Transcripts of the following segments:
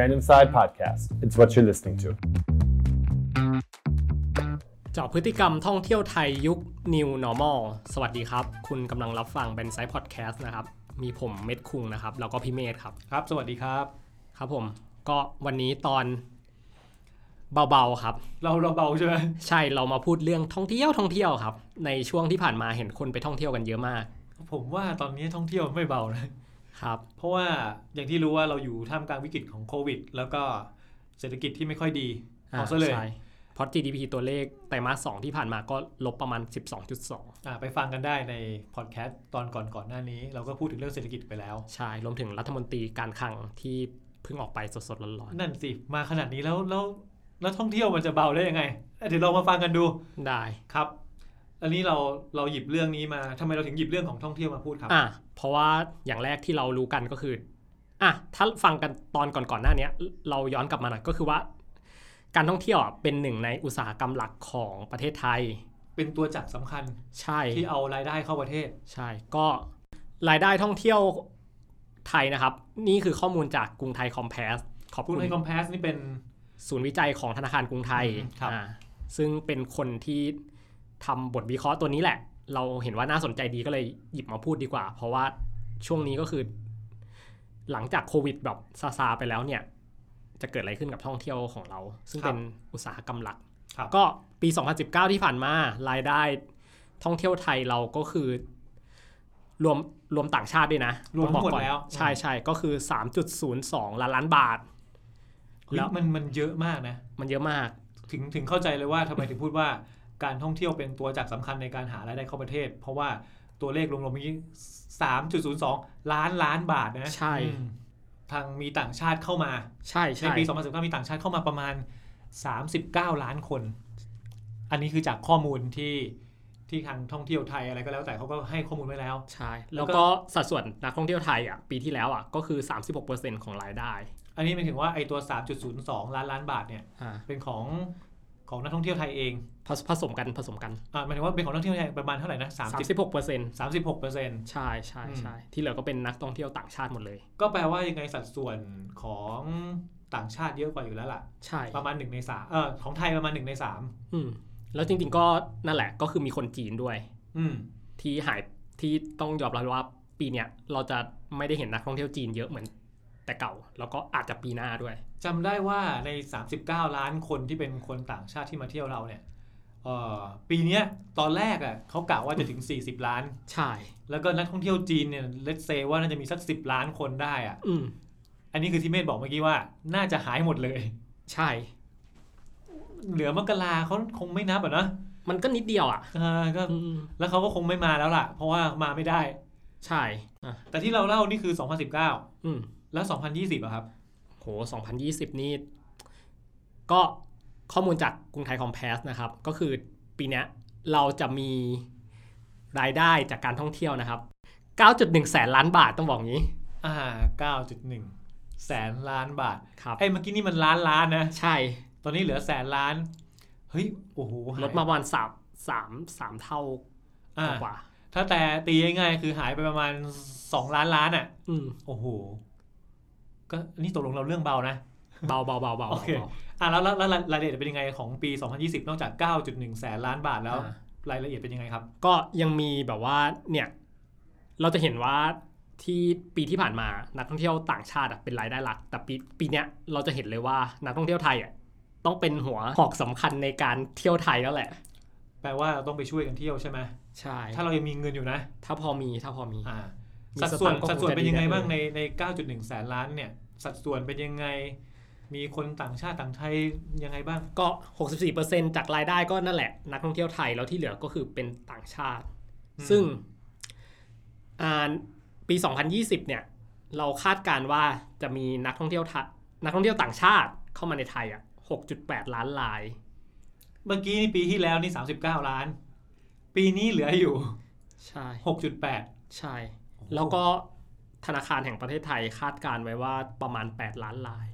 Random Side Podcast. It's what you're listening to. เจาะพฤติกรรมท่องเที่ยวไทยยุค New Normal สวัสดีครับ คุณกำลังรับฟังเป็นไซต์พอดแคสต์นะครับ มีผมเม็ดคุงนะครับ แล้วก็พี่เมธครับ ครับ สวัสดีครับ ครับผม ก็วันนี้ตอนเบาๆครับ เราเราเบาใช่ไหมใช่เรามาพูดเรื่องท่องเที่ยวท่องเที่ยวครับ ในช่วงที่ผ่านมาเห็นคนไปท่องเที่ยวกันเยอะมาก ผมว่าตอนนี้ท่องเที่ยวไม่เบานะ ครับ เพราะว่าอย่างที่รู้ว่าเราอยู่ท่ามกลางวิกฤตของโควิด แล้วก็เศรษฐกิจที่ไม่ค่อยดีเอาซะเลยใช่เพราะ GDP ตัวเลขไตรมาสสองที่ผ่านมาก็ลบประมาณ 12.2อ่าไปฟังกันได้ในพอดแคสต์ตอนก่อนก่อนหน้านี้ เราก็พูดถึงเรื่องเศรษฐกิจไปแล้ว ใช่ รวมถึงรัฐมนตรีการคลังที่เพิ่งออกไปสดๆร้อนนั่นสิ มาขนาดนี้แล้วแล้วแล้วท่องเที่ยวมันจะเบาได้ยังไงอะเดี๋ยวเรามาฟังกันดูๆได้ครับ อันนี้เราเราหยิบเรื่องนี้มาทำไมเราถึงหยิบเรื่องของท่องเที่ยวมาพูดครับอะ เพราะว่าอย่างแรกที่เรารู้กันก็คืออะถ้าฟังกันตอนก่อนๆหน้าเนี้ยเราย้อนกลับมาหน่อยก็คือว่า การท่องเที่ยวอะเป็นหนึ่งในอุตสาหกรรมหลักของประเทศไทย เป็นตัวจักรสำคัญใช่ที่เอารายได้เข้าประเทศ ใช่ก็รายได้ท่องเที่ยวไทยนะครับ นี่คือข้อมูลจากกรุงไทยคอมเพสขอบคุณคุณไอคอมเพสนี่เป็นศูนย์วิจัยของธนาคารกรุงไทยอืมครับอ่าซึ่งเป็นคนที่ทำบทวิเคราะห์ตัวนี้แหละ เราเห็นว่าน่าสนใจดีก็เลยหยิบมาพูดดีกว่า เพราะว่าช่วงนี้ก็คือ หลังจากโควิดแบบซาซาไปแล้วเนี่ย จะเกิดอะไรขึ้นกับท่องเที่ยวของเรา ซึ่งเป็นอุตสาหกรรมหลักครับก็ปี 2019 ที่ผ่านมารายได้ท่องเที่ยวไทยเราก็คือ รวมรวมต่างชาติด้วยนะ รวมทั้งหมดต้องบอกก่อนแล้ว ใช่ใช่ก็คือ 3.02 ล้านล้านบาทเฮ้ยแล้วมันมันเยอะมากนะ มันเยอะมาก ถึงถึงเข้าใจเลยว่าทำไมถึงพูดว่า การท่องเที่ยวเป็นตัวจักรสำคัญในการหารายได้เข้าประเทศ เพราะว่าตัวเลขรวมๆเมื่อกี้สามจุดศูนย์สองล้านล้านบาทนะใช่อืมทางมีต่างชาติเข้ามาใช่ในใช่ปี 2019 มีต่างชาติเข้ามาประมาณ 39 ล้านคน อันนี้คือจากข้อมูลที่ที่ทางท่องเที่ยวไทยอะไรก็แล้วแต่เขาก็ให้ข้อมูลไว้แล้ว ใช่ แล้แล้ววก็ก็สัดส่วนนักท่องเที่ยวไทยอะปีที่แล้วอะก็คือ 36%ของรายได้ อันนี้หมายถึงว่าไอ้ตัว 3.02 ล้านล้านบาทเนี่ยอ่าเป็นของของนักท่องเที่ยวไทยเอง ผสผสมกันผสมกันอ่าหมายถึงว่าเป็นของนักท่องเที่ยวไทยประมาณเท่าไหร่นะ30 36% 36เปอร์เซ็นต์ใช่ใช่ใช่ที่เหลือก็เป็นนักท่องเที่ยวต่างชาติหมดเลย ก็แปลว่ายังไงสัดส่วนของต่างชาติเยอะกว่าอยู่แล้วล่ะใช่ประมาณหนึ่งในสามเออของไทยประมาณหนึ่งในสามอืมแล้วจริง ๆ ก็นั่นแหละก็คือมีคนจีนด้วย อืมที่หายที่ต้องยอมรับว่าปีเนี้ยเราจะไม่ได้เห็นนักท่องเที่ยวจีนเยอะเหมือนแต่เก่า แล้วก็อาจจะปีหน้าด้วยจำได้ว่าใน 39 ล้านคนที่เป็นคนต่างชาติที่มาเที่ยวเราเนี่ยเอ่อ ปีเนี้ยตอนแรกอะเขากะว่าจะถึง 40 ล้าน ใช่ แล้วก็นักท่องเที่ยวจีนเนี่ยเลตเซว่าน่าจะมีสัก 10 ล้านคนได้อะอืมอันนี้คือที่เมธบอกเมื่อกี้ว่า น่าจะหายหมดเลย ใช่ เหลือมกราเขาคงไม่นับอะนะมันก็นิดเดียวอะเออก็อืมแล้วเขาก็คงไม่มาแล้วล่ะ เพราะว่ามาไม่ได้ ใช่อะแต่ที่เราเล่านี่คือ 2019อืมแล้ว 2020อะครับ โห 2020 นี่ ก็ ข้อมูลจากกรุงไทยคอมเพสนะครับ ก็คือปีเนี้ยเราจะมีรายได้จากการท่องเที่ยวนะครับ 9.1 แสนล้านบาทต้องบอกงี้อ่า9.1 แสนล้านบาทครับไอ้เมื่อกี้นี่มันล้านล้านนะ ใช่ ตอนนี้เหลือแสนล้าน เฮ้ย โอ้โหหยลดมาประมาณสามสามสามเท่าอ่ากว่า ถ้าแต่ตีง่ายๆคือหายไปประมาณ2ล้านล้านอะ อืมโอ้โห ก็นี่ตกลงเราเรื่องเบานะ เบาเบาเบาเบาโอเคเบาอะแล้วแล้วแล้วรายละเอียดเป็นยังไงของปี 2020 นอกจาก 9.1 แสนล้านบาทแล้วอ่ารายละเอียดเป็นยังไงครับ ก็ยังมีแบบว่าเนี่ยเราจะเห็นว่าที่ปีที่ผ่านมานักท่องเที่ยวต่างชาติอะเป็นรายได้หลัก แต่ปีปีเนี้ยเราจะเห็นเลยว่านักท่องเที่ยวไทยอะต้องเป็นหัวหอกสำคัญในการเที่ยวไทยแล้วแหละ แปลว่าเราต้องไปช่วยกันเที่ยวใช่ไหมใช่ ถ้าเรายังมีเงินอยู่นะ ถ้าพอมีถ้าพอมีอ่ามีสัดส่วนสตางค์ก็สัดส่วนคงจะเป็นยังไงดีนะบ้างในใน 9.1 แสนล้านเนี่ย สัดส่วนเป็นยังไง มีคนต่างชาติต่างไทยยังไงบ้าง ก็ 64%จากรายได้ก็นั่นแหละ นักท่องเที่ยวไทยแล้วที่เหลือก็คือเป็นต่างชาติอืมซึ่งอ่าปี 2020 เนี่ย เราคาดการณ์ว่าจะมีนักท่องเที่ยวไทยนักท่องเที่ยวต่างชาติเข้ามาในไทยอะ 6.8 ล้านราย เมื่อกี้นี่ปีที่แล้วนี่ 39 ล้าน ปีนี้เหลืออยู่ ใช่ 6.8 ใช่ แล้วก็ธนาคารแห่งประเทศไทยคาดการณ์ไว้ว่าประมาณ 8 ล้านราย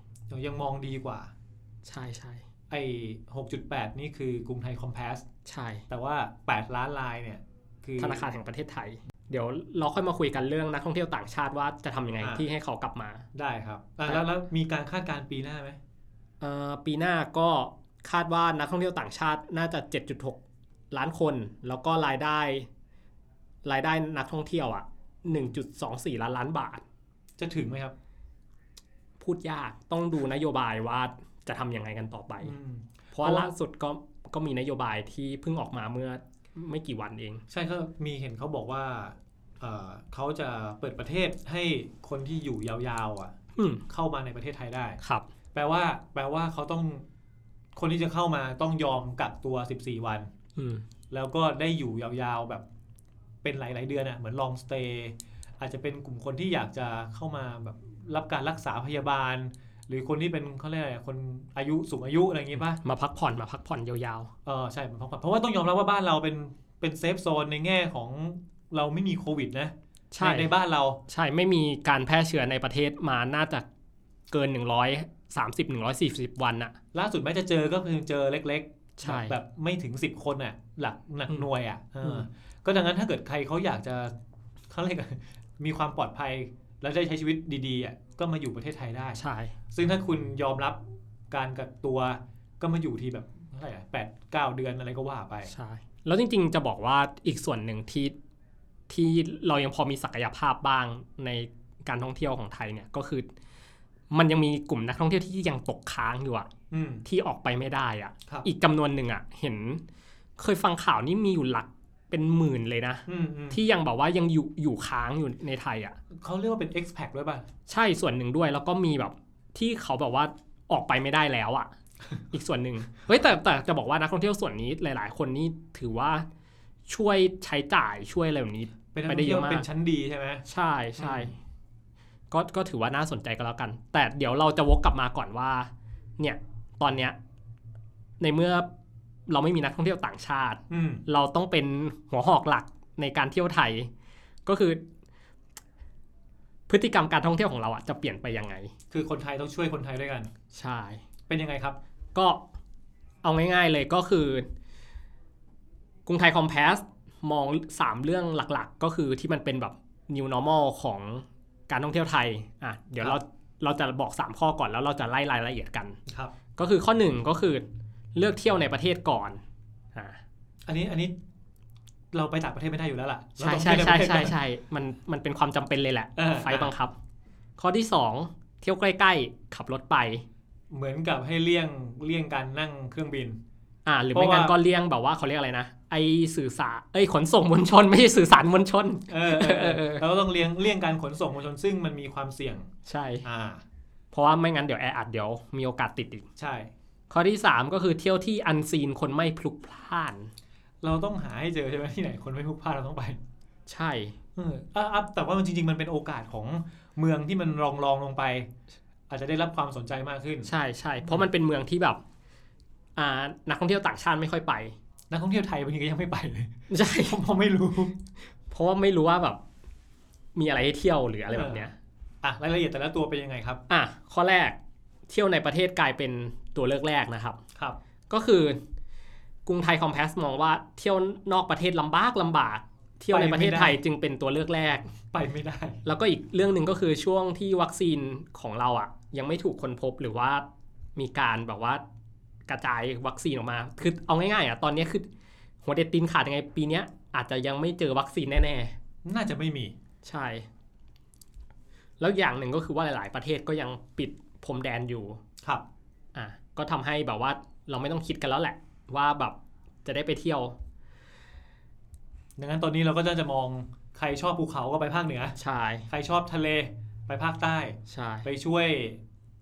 ยังมองดีกว่า ใช่ใช่ไอ้6.8นี่คือกรุงไทยคอมเพสใช่ แต่ว่า 8 ล้านลายเนี่ย คือธนาคารแห่งประเทศไทย เดี๋ยวเราค่อยมาคุยกันเรื่องนักท่องเที่ยวต่างชาติว่าจะทำยังไงอ่าที่ให้เขากลับมา ได้ครับอะแล้วแล้วมีการคาดการณ์ปีหน้าไหมเอ่อปีหน้าก็คาดว่านักท่องเที่ยวต่างชาติน่าจะ 7.6 ล้านคน แล้วก็รายได้ รายได้นักท่องเที่ยวอะ1.24 ล้านล้านบาท จะถึงไหมครับ พูดยากต้องดูนโยบายว่าจะทำยังไงกันต่อไปอืมเพราะว่าเพราะว่าล่าสุดก็ก็มีนโยบายที่เพิ่งออกมาเมื่อไม่กี่วันเอง ใช่ก็มีเห็นเขาบอกว่าเอ่อเขาจะเปิดประเทศให้คนที่อยู่ยาวๆอะอืมเข้ามาในประเทศไทยได้ครับ แปลว่า แปลว่าเขาต้องคนที่จะเข้ามาต้องยอมกักตัว14วันอืมแล้วก็ได้อยู่ยาวๆแบบเป็นหลายๆเดือนอะเหมือนลองสเตย์อาจจะเป็นกลุ่มคนที่อยากจะเข้ามาแบบ รับการรักษาพยาบาล หรือคนที่เป็นเขาเรียกอะไรคนอายุสูงอายุอะไรอย่างงี้ป่ะมาพักผ่อนมาพักผ่อนยาวเออใช่เพราะเพราะว่าต้องยอมรับว่าบ้านเราเป็นเป็นเซฟโซนในแง่ของเราไม่มีโควิดนะๆใช่ในในบ้านเราใช่ไม่มีการแพร่เชื้อในประเทศมาน่าจะเกิน 130 140 วันอะล่าสุดแม้จะเจอก็คือเจอเล็กๆใช่แบบแบบไม่ถึง 10 คนอะหลักหนักอืมหน่วยอะเอออมก็ดังนั้นถ้าเกิดใครเขาอยากจะเขาเรียกอะไรมีความปลอดภัย แล้วได้ใช้ชีวิตดีๆอะก็มาอยู่ประเทศไทยได้ ใช่ ซึ่งถ้าคุณยอมรับการกักตัวก็มาอยู่ที่แบบเท่าไหร่อะแปดเก้าเดือนอะไรก็ว่าไป ใช่ แล้วจริงๆจะบอกว่าอีกส่วนหนึ่งที่ที่เรายังพอมีศักยภาพบ้างในการท่องเที่ยวของไทยเนี่ยก็คือ มันยังมีกลุ่มนักท่องเที่ยวที่ยังตกค้างอยู่อะอืมที่ออกไปไม่ได้อะครับอีกจำนวนหนึ่งอะเห็น เคยฟังข่าวนี่มีอยู่หลัก เป็นหมื่นเลยนะอืมอืมที่ยังแบบว่ายังอยู่อยู่ค้างอยู่ในไทยอะเขาเรียกว่าเป็น expat ด้วยป่ะ ใช่ส่วนหนึ่งด้วยแล้วก็มีแบบที่เขาแบบว่าออกไปไม่ได้แล้วอะ่ะ อีกส่วนหนึ่งเฮ้ยแต่แต่จะบอกว่านักท่องเที่ยวส่วนนี้หลาย ๆ คนนี่ถือว่าช่วยใช้จ่ายช่วยอะไรแบบนี้เป็นนักไปท่ได้องเยเที่ยวอะมากเป็นชั้นดีใช่ไหมใช่ใช่อืมก็ก็ถือว่าน่าสนใจก็แล้วกัน แต่เดี๋ยวเราจะวกกลับมาก่อนว่า เนี่ย ตอนเนี้ย ในเมื่อ เราไม่มีนักท่องเที่ยวต่างชาติอืมเราต้องเป็นหัวหอกหลักในการเที่ยวไทย ก็คือ พฤติกรรมการท่องเที่ยวของเราอะจะเปลี่ยนไปยังไง คือคนไทยต้องช่วยคนไทยด้วยกัน ใช่ เป็นยังไงครับ ก็เอาง่ายๆเลยก็คือกรุงไทยคอมเพสมอง 3 เรื่องหลักๆ ก็คือที่มันเป็นแบบ new normal ของการท่องเที่ยวไทย อะ เดี๋ยวครับเราเราจะบอก 3 ข้อก่อนแล้วเราจะไล่รายละเอียดกัน ครับ ก็คือข้อ 1 ก็คือ เลือกเที่ยวในประเทศก่อนอ่าอันนี้อันนี้เราไปต่างประเทศไม่ได้อยู่แล้วล่ะเราใช่ต้องใช่เที่ยวใช่นประเทศใช่ก่อนใช่มันมันเป็นความจำเป็นเลยแหละเออไฟล์บังคับ ข้อที่ 2 เที่ยวใกล้ ๆ ขับรถไป เหมือนกับให้เลี่ยงเลี่ยงการนั่งเครื่องบิน อ่า หรือเพราะไม่งั้นว่าก็เลี่ยงแบบว่าเขาเรียกอะไรนะไอสื่อสารเอ้ยขนส่งมวลชน ไม่ใช่สื่อสารมวลชนเออเออเออเออเราก็ต้องเลี่ยงเลี่ยงการขนส่งมวลชนซึ่งมันมีความเสี่ยง ใช่ อ่า เพราะว่าไม่งั้นเดี๋ยวแออัดเดี๋ยวมีโอกาสติดอีก ใช่ ข้อที่ 3 ก็คือเที่ยวที่อันซีนคนไม่พลุกพล่าน เราต้องหาให้เจอใช่ไหมที่ไหนคนไม่พลุกพล่านเราต้องไป ใช่เอออะอะแต่ว่ามันจริง ๆ มันเป็นโอกาสของเมืองที่มันรองรองลงไป อาจจะได้รับความสนใจมากขึ้น ใช่ใช่เพราะมันเป็นเมืองที่แบบ อ่า นักท่องเที่ยวต่างชาติไม่ค่อยไป นักท่องเที่ยวไทยบางทีก็ยังไม่ไปเลยใช่เพราะไม่รู้ เพราะว่าไม่รู้ว่าแบบ มีอะไรให้เที่ยวหรืออะไรแบบเนี้ยอะรายละเอียดแต่ละตัวเป็นยังไงครับ อะข้อแรกเที่ยวในประเทศกลายเป็น ตัวเลือกแรกนะครับครับ ก็คือกรุงไทยคอมเพสมองว่าเที่ยวนอกประเทศลำบากลำบาก เที่ยวในประเทศไทยจึงเป็นตัวเลือกแรกไปไม่ได้ แล้วก็อีกเรื่องหนึ่งก็คือช่วงที่วัคซีนของเราอะ ยังไม่ถูกค้นพบหรือว่ามีการแบบว่ากระจายวัคซีนออกมา คือเอาง่ายๆอะตอนนี้คือหัวเด็ดตีนขาดยังไงปีเนี้ยอาจจะยังไม่เจอวัคซีนแน่น่าจะไม่มีๆใช่ แล้วอย่างหนึ่งก็คือว่าหลาย ๆ ประเทศก็ยังปิดพรมแดนอยู่ ครับ อะ ก็ทำให้แบบว่าเราไม่ต้องคิดกันแล้วแหละ ว่าแบบจะได้ไปเที่ยว ดังนั้นตอนนี้เราก็จะจะมองใครชอบภูเขาก็ไปภาคเหนือ ใช่ ใครชอบทะเลไปภาคใต้ ใช่ ไปช่วย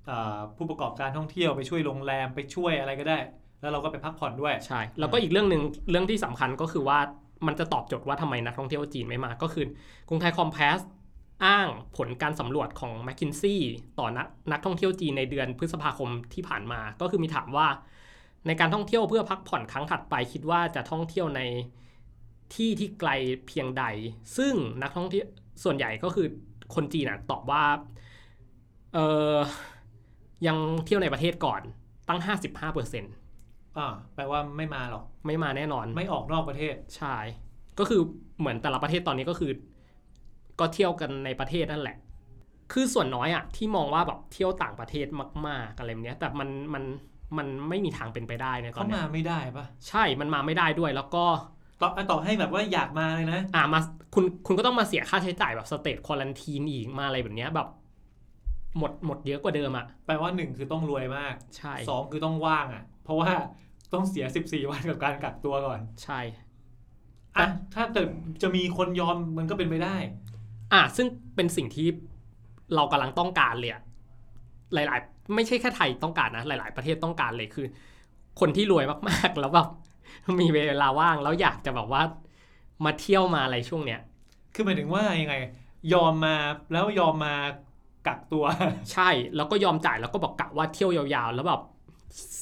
เอ่อผู้ประกอบการท่องเที่ยวไปช่วยโรงแรมไปช่วยอะไรก็ได้ แล้วเราก็ไปพักผ่อนด้วย ใช่ แล้วก็อีกเรื่องหนึ่งเรื่องที่สำคัญก็คือว่ามันจะตอบโจทย์ว่าทำไมนักท่องเที่ยวจีนไม่มา ก็คือกรุงไทยคอมเพส อ้างผลการสำรวจของ m c k i n s e y ต่อนักนักท่องเที่ยวจีนในเดือนพฤษภาคมที่ผ่านมา ก็คือมีถามว่า ในการท่องเที่ยวเพื่อพักผ่อนครั้งถัดไปคิดว่าจะท่องเที่ยวในที่ที่ไกลเพียงใด ซึ่งนักท่องเที่ยวส่วนใหญ่ก็คือคนจีนนะตอบว่าเออยังเที่ยวในประเทศก่อนตั้ง 55%อ่าแปลว่าไม่มาหรอก ไม่มาแน่นอน ไม่ออกนอกประเทศ ใช่ ก็คือเหมือนแต่ละประเทศตอนนี้ก็คือ ก็เที่ยวกันในประเทศนั่นแหละ คือส่วนน้อยอะที่มองว่าแบบเที่ยวต่างประเทศมากๆอะไรแบบเนี้ยแต่มันมันมันไม่มีทางเป็นไปได้ในตอเขานเนี้มายไม่ได้ปะใช่มันมาไม่ได้ด้วยแล้วก็ ต่อต่อให้แบบว่าอยากมาเลยนะ อ่ามาคุณคุณก็ต้องมาเสียค่าใช้จ่ายแบบสเตทควอลันทีนอีกมาอะไรแบบเนี้ยแบบ หมดหมดเยอะกว่าเดิมอะแปลว่าหนึ่งคือต้องรวยมากใช่สองคือต้องว่างอะ เพราะว่าต้องเสีย 14 วันกับการกักตัวก่อน ใช่ อะ ถ้าแต่จะมีคนยอมมันก็เป็นไปได้ อะซึ่งเป็นสิ่งที่เรากำลังต้องการเลยอะหลาย ๆ ไม่ใช่แค่ไทยต้องการนะ หลาย ๆ ประเทศต้องการเลยคือ คนที่รวยมาก ๆ แล้วแบบมีเวลาว่างแล้วอยากจะแบบว่ามาเที่ยวมาอะไรช่วงเนี้ย คือหมายถึงว่ายังไง ยอมมาแล้วยอมมากักตัว ใช่ แล้วก็ยอมจ่ายแล้วก็บอกกะว่าเที่ยวยาว ๆ แล้วแบบ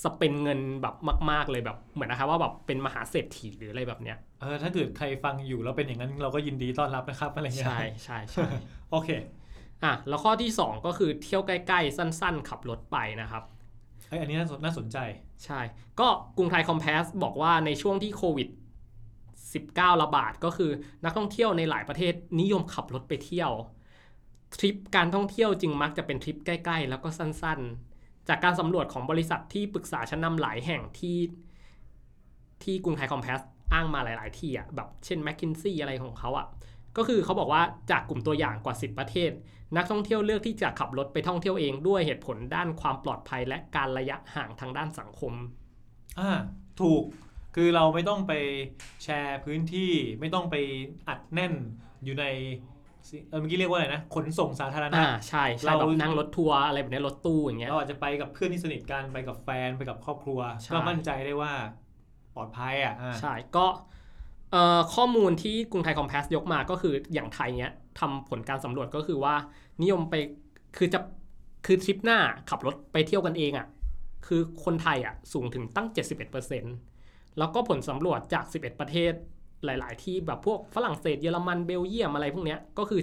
สเปนเงินแบบมาก ๆเลยแบบเหมือนนะครับว่าแบบเป็นมหาเศรษฐีหรืออะไรแบบเนี้ยเออถ้าเกิดใครฟังอยู่แล้วเป็นอย่างนั้นเราก็ยินดีต้อนรับนะครับอะไรเงี้ยใช่ใช่ใช่โอเคอะแล้วข้อที่ 2 ก็คือเที่ยวใกล้ ๆ สั้น ๆ ขับรถไปนะครับเอ้ยอันนี้น่าสนน่าสนใจ ใช่ ก็กรุงไทยคอมเพสบอกว่าในช่วงที่โควิด 19 ระบาดก็คือนักท่องเที่ยวในหลายประเทศนิยมขับรถไปเที่ยว ทริปการท่องเที่ยวจึงมักจะเป็นทริปใกล้ ๆ แล้วก็สั้น ๆ จากการสำรวจของบริษัทที่ปรึกษาชั้นนำหลายแห่งที่ที่กรุงไทยคอมเพสอ้างมาหลาย ๆ ที่อะแบบเช่น m c k คินซี่อะไรของเขาอะก็คือเขาบอกว่าจากกลุ่มตัวอย่างกว่า 10 ประเทศ นักท่องเที่ยวเลือกที่จะขับรถไปท่องเที่ยวเองด้วยเหตุผลด้านความปลอดภัยและการระยะห่างทางด้านสังคมอ่าถูกคือเราไม่ต้องไปแชร์พื้นที่ไม่ต้องไปอัดแน่นอยู่ใน เออเมื่อกี้เรียกว่าอะไรนะขนส่งสาธารณะอ่าใช่ใช่เราแบบนั่งรถทัวร์อะไรแบบนี้รถตู้อย่างเงี้ยเราอาจจะไปกับเพื่อนที่สนิทกันไปกับแฟนไปกับครอบครัวใช่ก็มั่นใจได้ว่าปลอดภัยอะอ่าใช่ก็เอ่อข้อมูลที่กรุงไทยคอมเพสยกมาก็คืออย่างไทยเนี้ยทำผลการสำรวจก็คือว่า นิยมไปคือจะคือทริปหน้าขับรถไปเที่ยวกันเองอะ่ะคือคนไทยอะ่ะสูงถึงตั้ง 71%แล้วก็ผลสำรวจจาก 11 ประเทศ หลาย ๆ ที่แบบพวกฝรั่งเศสเยอรมันเบลเยียมอะไรพวกเนี้ยก็คือ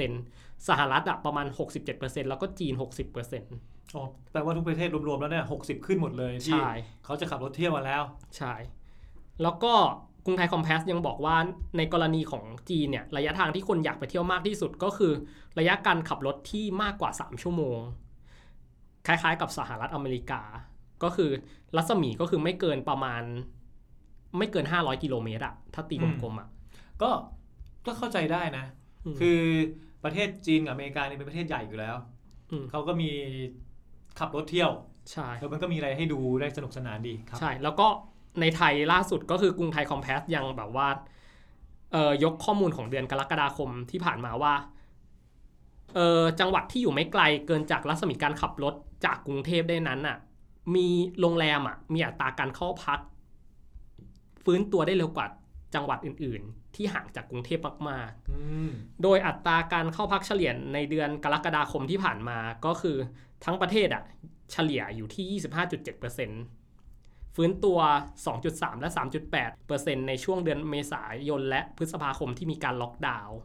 75%สหรัฐอะประมาณ 67%แล้วก็จีน 60%อ๋อแปลว่าทุกประเทศรวม ๆ แล้วเนี่ยหกสิบขึ้นหมดเลยที่ใช่เขาจะขับรถเที่ยวมาแล้ว ใช่ แล้วก็กรุงไทยคอมเพสยังบอกว่าในกรณีของจีนเนี่ยระยะทางที่คนอยากไปเที่ยวมากที่สุดก็คือ ระยะการขับรถที่มากกว่า 3 ชั่วโมง คล้ายๆ กับสหรัฐอเมริกา ก็คือรัศมีก็คือไม่เกินประมาณ ไม่เกิน 500กิโลเมตรอะถ้าตีกลมๆอะก็ก็เข้าใจได้นะมคือประเทศจีนกับอเมริกาเนี่ยเป็นประเทศใหญ่อยู่แล้วมเขาก็มีขับรถเที่ยวใช่แล้วมันก็มีอะไรให้ดูได้สนุกสนานดีครับใช่ แล้วก็ในไทยล่าสุดก็คือกรุงไทยคอมเพสยังแบบว่าเอ่อยกข้อมูลของเดือนกรกฎาคมที่ผ่านมาว่าเอ่อจังหวัดที่อยู่ไม่ไกลเกินจากรัศมีการขับรถจากกรุงเทพได้นั้นอะ มีโรงแรมอะมีอัตราการเข้าพัก ฟื้นตัวได้เร็วกว่าจังหวัดอื่น ๆ ที่ห่างจากกรุงเทพมากๆอืมโดยอัตราการเข้าพักเฉลี่ยในเดือนกรกฎาคมที่ผ่านมาก็คือทั้งประเทศอะเฉลี่ยอยู่ที่ 25.7%ฟื้นตัว 2.3 และ 3.8%ในช่วงเดือนเมษายนและพฤษภาคมที่มีการล็อกดาวน์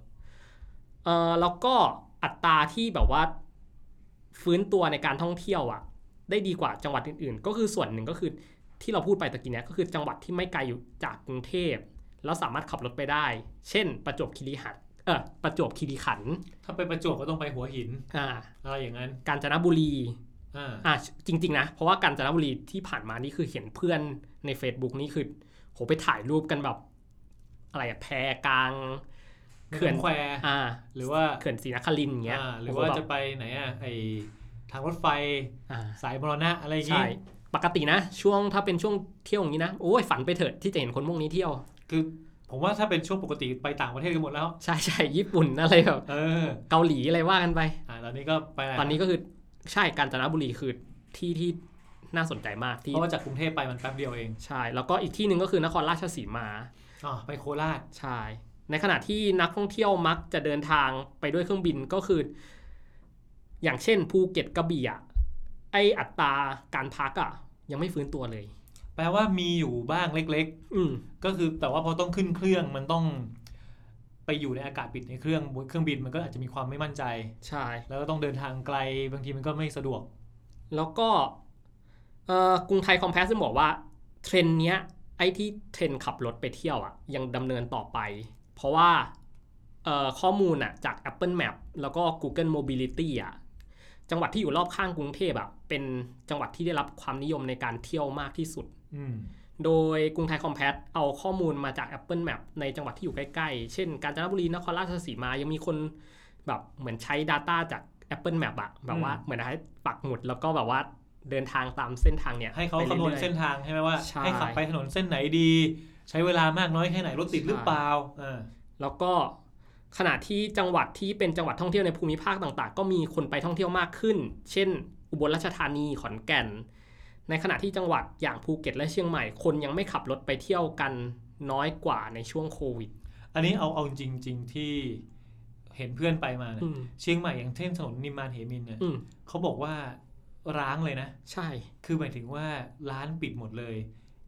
เอ่อแล้วก็อัตราที่แบบว่า ฟื้นตัวในการท่องเที่ยวอะได้ดีกว่าจังหวัดอื่น ๆ ก็คือส่วนหนึ่งก็คือ ที่เราพูดไปตะกี้เนี้ยก็คือจังหวัดที่ไม่ไกลอยู่จากกรุงเทพแล้วสามารถขับรถไปได้ เช่น ประจวบคีรีขันธ์เออประจวบคีรีขันธ์ถ้าไปประจวบก็ต้องไปหัวหินอ่าอะไรอย่างนั้น กาญจนบุรีอ่าอ่าจริง ๆ นะ เพราะว่ากาญจนบุรีที่ผ่านมานี่คือเห็นเพื่อนใน Facebook นี่คือโหไปถ่ายรูปกันแบบ อะไรอะแพกลางเขื่เขื่ออนนแควอ่า หรือว่าเขื่อนศรีนครินทร์อย่างเงี้ยอ่าหรือโโว่าแบบจะไปไหนอะไอทางรถไฟอ่าสายมรณะอะไรอย่างใช่งี้ ปกตินะ ช่วงถ้าเป็นช่วงเที่ยวอย่างนี้นะโอ้ยฝันไปเถิดที่จะเห็นคนพวกนี้เที่ยว คือผมว่าถ้าเป็นช่วงปกติไปต่างประเทศกันหมดแล้ว ใช่ใช่ญี่ปุ่นอะไรแบบเออเกาหลีอะไรว่ากันไปอ่าตอนนี้ก็ไปไหตอนนี้ก็คือใช่กาญจนบุรีคือที่ที่น่าสนใจมากที่เพราะว่าจากกรุงเทพไปมันแป๊บเดียวเองใช่ แล้วก็อีกที่หนึ่งก็คือนครราชสีมาอ๋อไปโคราชใช่ในขณะที่นักท่องเที่ยวมักจะเดินทางไปด้วยเครื่องบินก็คือ อย่างเช่นภูเก็ตกระบี่อะ ไออัตราการพักอะยังไม่ฟื้นตัวเลย แปลว่ามีอยู่บ้างเล็กอืมๆก็คือแต่ว่าพอต้องขึ้นเครื่องมันต้องไปอยู่ในอากาศปิดในเครื่องบนเครื่องบินมันก็อาจจะมีความไม่มั่นใจ ใช่ แล้วก็ต้องเดินทางไกลบางทีมันก็ไม่สะดวก แล้วก็เอ่อกรุงไทย Compass บอกว่าเทรนด์เนี้ยไอ้ที่เทรนด์ขับรถไปเที่ยวอะยังดำเนินต่อไป เพราะว่าเออ่อข้อมูลอะจาก Apple Map แล้วก็ Google Mobility อะ จังหวัดที่อยู่รอบข้างกรุงเทพอะเป็นจังหวัดที่ได้รับความนิยมในการเที่ยวมากที่สุดอืมโดยกรุงไทยคอมแพตเอาข้อมูลมาจาก Apple Map ในจังหวัดที่อยู่ใกล้ๆ เช่น กาญจนบุรี นครราชสีมา ยังมีคนแบบเหมือนใช้ Data จาก Apple Map อะแบบว่าอืมเหมือนให้ปักหมุดแล้วก็แบบว่าเดินทางตามเส้นทางเนี้ยให้เขาไปคำนวณรื่อยๆเส้นทางใช่ไหมว่าใช่ให้ขับไปถนนเส้นไหนดี ใช้เวลามากน้อยแค่ไหนรถติดหรือเปล่าอ่าแล้วก็ ขณะที่จังหวัดที่เป็นจังหวัดท่องเที่ยวในภูมิภาคต่างๆ ก็มีคนไปท่องเที่ยวมากขึ้น เช่น อุบลราชธานีขอนแก่น ในขณะที่จังหวัดอย่างภูเก็ตและเชียงใหม่ คนยังไม่ขับรถไปเที่ยวกันน้อยกว่าในช่วงโควิด อันนี้เอาเอาจริง ๆที่เห็นเพื่อนไปมาเนี่ยอืมเชียงใหม่อย่างเช่นถนนนิมมานเหมินเนี่ยอืมเขาบอกว่าร้างเลยนะ ใช่ คือหมายถึงว่าร้านปิดหมดเลย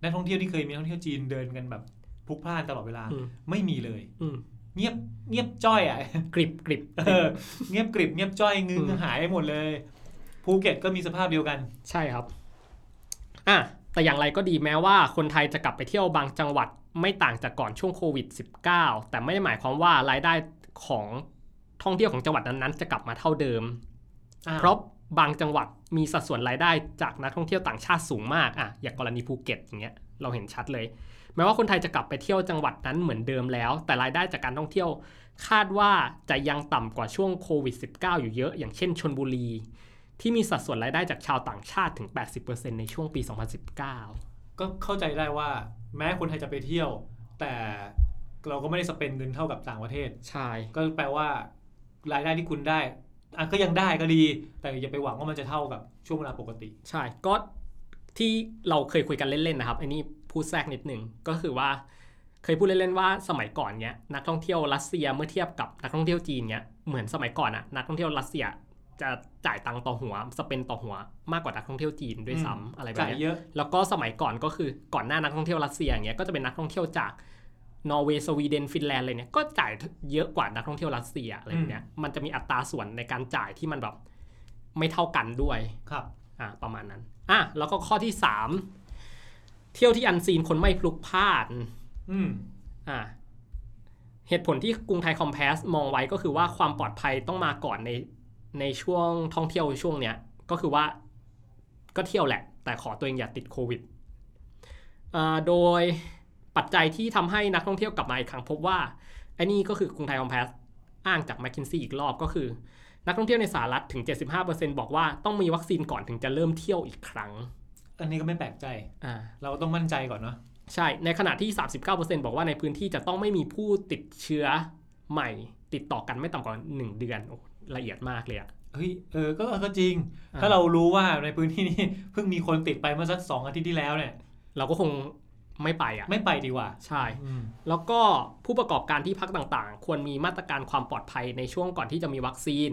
นักท่องเที่ยวที่เคยมีนักท่องเที่ยวจีนเดินกันแบบพลุกพล่านตลอดเวลาอืมไม่มีเลยอืม เงียบเงียบจ้อยอะกริบกริบเออเงียบกริบเงียบจ้อยงึงอืมหายหมดเลยภูเก็ตก็มีสภาพเดียวกัน ใช่ครับอะแต่อย่างไรก็ดีแม้ว่าคนไทยจะกลับไปเที่ยวบางจังหวัดไม่ต่างจากก่อนช่วงโควิด -19 แต่ไม่ได้หมายความว่ารายได้ของท่องเที่ยวของจังหวัดนั้นๆจะกลับมาเท่าเดิมอ้าวเพราะบางจังหวัดมีสัดส่วนรายได้จากนักท่องเที่ยวต่างชาติสูงมากอะอย่างกรณีภูเก็ตอย่างเงี้ยเราเห็นชัดเลย แม้ว่าคนไทยจะกลับไปเที่ยวจังหวัดนั้นเหมือนเดิมแล้ว แต่รายได้จากการท่องเที่ยวคาดว่าจะยังต่ำกว่าช่วงโควิด -19 อยู่เยอะ อย่างเช่นชนบุรี ที่มีสัดส่วนรายได้จากชาวต่างชาติถึง 80%ในช่วงปี 2019 ก็เข้าใจได้ว่าแม้คนไทยจะไปเที่ยว แต่เราก็ไม่ได้สเปนเงินเท่ากับต่างประเทศ ใช่ ก็แปลว่ารายได้ที่คุณได้อะก็ยังได้ก็ดี แต่อย่าไปหวังว่ามันจะเท่ากับช่วงเวลาปกติ ใช่ ก็ที่เราเคยคุยกันเล่นๆนะครับ อันนี้ พูดแทรกนิดนึงก็คือว่า เคยพูดเล่นๆว่าสมัยก่อนเนี้ยนักท่องเที่ยวรัสเซียเมื่อเทียบกับนักท่องเที่ยวจีนเนี้ยเหมือนสมัยก่อนอะนักท่องเที่ยวรัสเซียจะจ่ายตังค์ต่อหัวสเปนต่อหัวมากกว่านักท่องเที่ยวจีนด้วยซ้ำอะไรแบบจ่ายเนี้ยเยอะแล้วก็สมัยก่อนก็คือก่อนหน้านักท่องเที่ยวรัสเซียอย่างเงี้ยก็จะเป็นนักท่องเที่ยวจากนอร์เวย์สวีเดนฟินแลนด์อะไรเนี่ยก็จ่ายเยอะกว่านักท่องเที่ยวรัสเซียอะไรแบบเนี้ยมันจะมีอัตราส่วนในการจ่ายที่มันแบบไม่เท่ากันด้วยครับอะประมาณนั้นอะแล้วก็ข้อที่ 3 เที่ยวที่ unseen คนไม่พลุกพล่านอืมอะเหตุผลที่กรุงไทย Compass มองไว้ก็คือว่าความปลอดภัยต้องมาก่อนในในช่วงท่องเที่ยวช่วงเนี้ยก็คือว่าก็เที่ยวแหละ แต่ขอตัวเองอย่าติดโควิดอ่าโดยปัจจัยที่ทำให้นักท่องเที่ยวกลับมาอีกครั้งพบว่าไอ้นี่ก็คือกรุงไทยคอมเพสอ้างจาก m c k คินซี่อีกรอบก็คือ นักท่องเที่ยวในสหรัฐถึง 75%บอกว่าต้องมีวัคซีนก่อนถึงจะเริ่มเที่ยวอีกครั้ง อันนี้ก็ไม่แปลกใจอ่าเราต้องมั่นใจก่อนเนาะใช่ ในขณะที่ 39%บอกว่าในพื้นที่จะต้องไม่มีผู้ติดเชื้อใหม่ ติดต่อกันไม่ต่ำกว่า 1 เดือนโอ้ละเอียดมากเลยอะเฮ้ยเออก็ก็จริงอ่าถ้าเรารู้ว่าในพื้นที่นี้เพิ่งมีคนติดไปเมื่อสักสองอาทิตย์ที่แล้วเนี่ย เราก็คงไม่ไปอะไม่ไปดีกว่า ใช่อืมแล้วก็ผู้ประกอบการที่พักต่างๆ ควรมีมาตรการความปลอดภัยในช่วงก่อนที่จะมีวัคซีน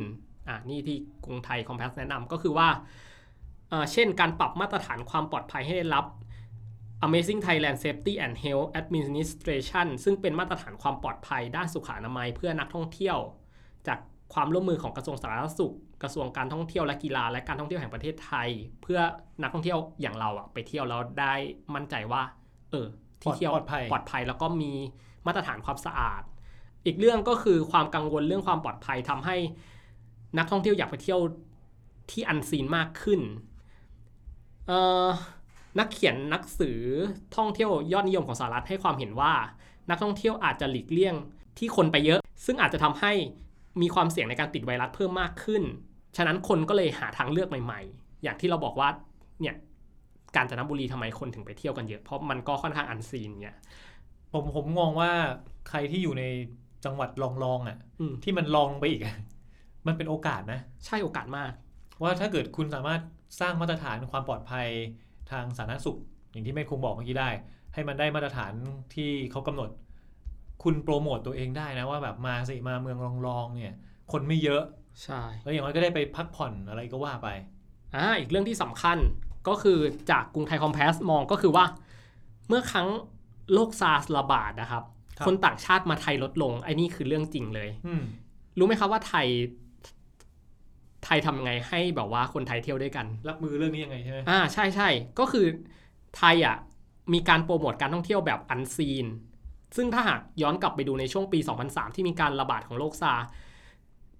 อ่านี่ที่กรุงไทยคอมเพสแนะนำก็คือว่า เอ่อเช่นการปรับมาตรฐานความปลอดภัยให้ได้รับ Amazing Thailand Safety and Health Administration ซึ่งเป็นมาตรฐานความปลอดภัยด้านสุขอนามัยเพื่อนักท่องเที่ยว จากความร่วมมือของกระทรวงสาธารณสุข กระทรวงการท่องเที่ยวและกีฬา และการท่องเที่ยวแห่งประเทศไทย เพื่อนักท่องเที่ยวอย่างเราอะไปเที่ยวแล้วได้มั่นใจว่า เออ ที่เที่ยวปลอดภัยปลอดภัยแล้วก็มีมาตรฐานความสะอาด อีกเรื่องก็คือความกังวลเรื่องความปลอดภัยทำให้นักท่องเที่ยวอยากไปเที่ยวที่อันซีนมากขึ้นเอ่อ นักเขียนนักสื่อท่องเที่ยวยอดนิยมของสหรัฐให้ความเห็นว่า นักท่องเที่ยวอาจจะหลีกเลี่ยงที่คนไปเยอะ ซึ่งอาจจะทำให้มีความเสี่ยงในการติดไวรัสเพิ่มมากขึ้น ฉะนั้นคนก็เลยหาทางเลือกใหม่ ๆ อย่างที่เราบอกว่าเนี่ยกาญจนบุรีทำไมคนถึงไปเที่ยวกันเยอะ เพราะมันก็ค่อนข้างอันซีนเนี่ยผมผมมองว่าใครที่อยู่ในจังหวัดลองลองๆอะอืมที่มันลองลงไปอีกอะมันเป็นโอกาสนะ ใช่โอกาสมาก ว่าถ้าเกิดคุณสามารถ สร้างมาตรฐานความปลอดภัยทางสาธารณสุข อย่างที่แม่คงบอกเมื่อกี้ได้ ให้มันได้มาตรฐานที่เขากำหนด คุณโปรโมตตัวเองได้นะว่าแบบมาสิมาเมืองรองรองๆเนี่ย คนไม่เยอะใช่แล้วอย่างน้อยก็ได้ไปพักผ่อนอะไรก็ว่าไปอ่าอีกเรื่องที่สำคัญก็คือจากกรุงไทยคอมเพสมองก็คือว่า เมื่อครั้งโรคซาร์สระบาดนะครับครับคนต่างชาติมาไทยลดลงไอ้นี่คือเรื่องจริงเลยอืมรู้ไหมครับว่าไทย ไทยทำยังไงให้แบบว่าคนไทยเที่ยวด้วยกัน รับมือเรื่องนี้ยังไงใช่ไหมอ่าใช่ใช่ก็คือไทยอะมีการโปรโมทการท่องเที่ยวแบบ unseen ซึ่งถ้าหากย้อนกลับไปดูในช่วงปี 2003 ที่มีการระบาดของโรคซาร์ส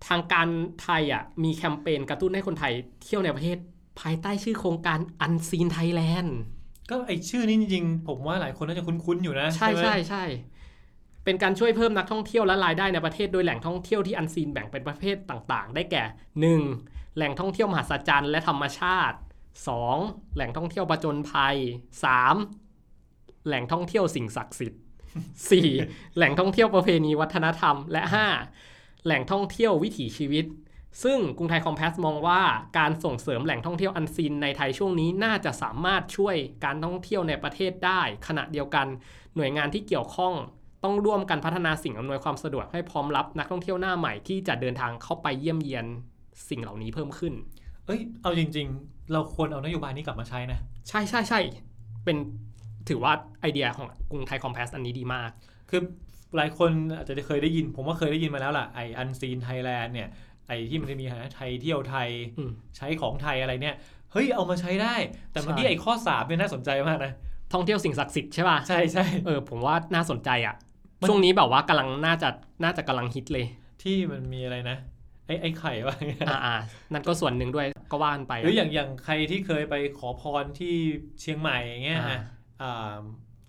ทางการไทยอะมีแคมเปญกระตุ้นให้คนไทยเที่ยวในประเทศภายใต้ชื่อโครงการ Unseen Thailand ก็ไอชื่อนี้จริงๆ ผมว่าหลายคนน่าจะคุ้นๆอยู่นะ ใช่ไหมใช่ใช่ เป็นการช่วยเพิ่มนักท่องเที่ยวและรายได้ในประเทศโดยแหล่งท่องเที่ยวที่ unseen แบ่งเป็นประเภทต่างๆ ได้แก่ 1. แหล่งท่องเที่ยวมหัศจรรย์และธรรมชาติ 2. แหล่งท่องเที่ยวประจนภัย 3. แหล่งท่องเที่ยวสิ่งศักดิ์สิทธิ์ 4. แหล่งท่องเที่ยวประเพณีวัฒนธรรม และ 5. แหล่งท่องเที่ยววิถีชีวิต ซึ่งกรุงไทยคอมเพลสมองว่าการส่งเสริมแหล่งท่องเที่ยวอันซีนในไทยช่วงนี้น่าจะสามารถช่วยการท่องเที่ยวในประเทศได้ ขณะเดียวกันหน่วยงานที่เกี่ยวข้อง ต้องร่วมกันพัฒนาสิ่งอำนวยความสะดวกให้พร้อมรับนักท่องเที่ยวหน้าใหม่ที่จะเดินทางเข้าไปเยี่ยมเยียนสิ่งเหล่านี้เพิ่มขึ้น เอ้ย เอาจริง ๆ เราควรเอานโยบายนี้กลับมาใช้นะ ใช่ใช่ใช่เป็นถือว่าไอเดียของกรุงไทยคอมเพลสอันนี้ดีมาก คือหลายคนอาจจะเคยได้ยิน ผมว่าเคยได้ยินมาแล้วล่ะไออันซีนไทยแลนด์เนี่ยไอที่มันจะมีหาไทยเที่ยวไทยอืมใช้ของไทยอะไรเนี่ยเฮ้ยเอามาใช้ได้ แต่เมื่อกี้ใช่ไอข้อสามเนี่ยน่าสนใจมากนะท่องเที่ยวสิ่งศักดิ์สิทธิ์ใช่ป่ะใช่ใช่เออผมว่าน่าสนใจอะมัน ช่วงนี้แบบว่ากำลังน่าจะน่าจะกำลังฮิตเลย ที่มันมีอะไรนะ ไอไอไข่ว่าอ่าอ่านั่นก็ส่วนหนึ่งด้วยก็ว่านไป หรืออย่างอย่างใครที่เคยไปขอพรที่เชียงใหม่อย่างเงี้ยอ่าอะอ่า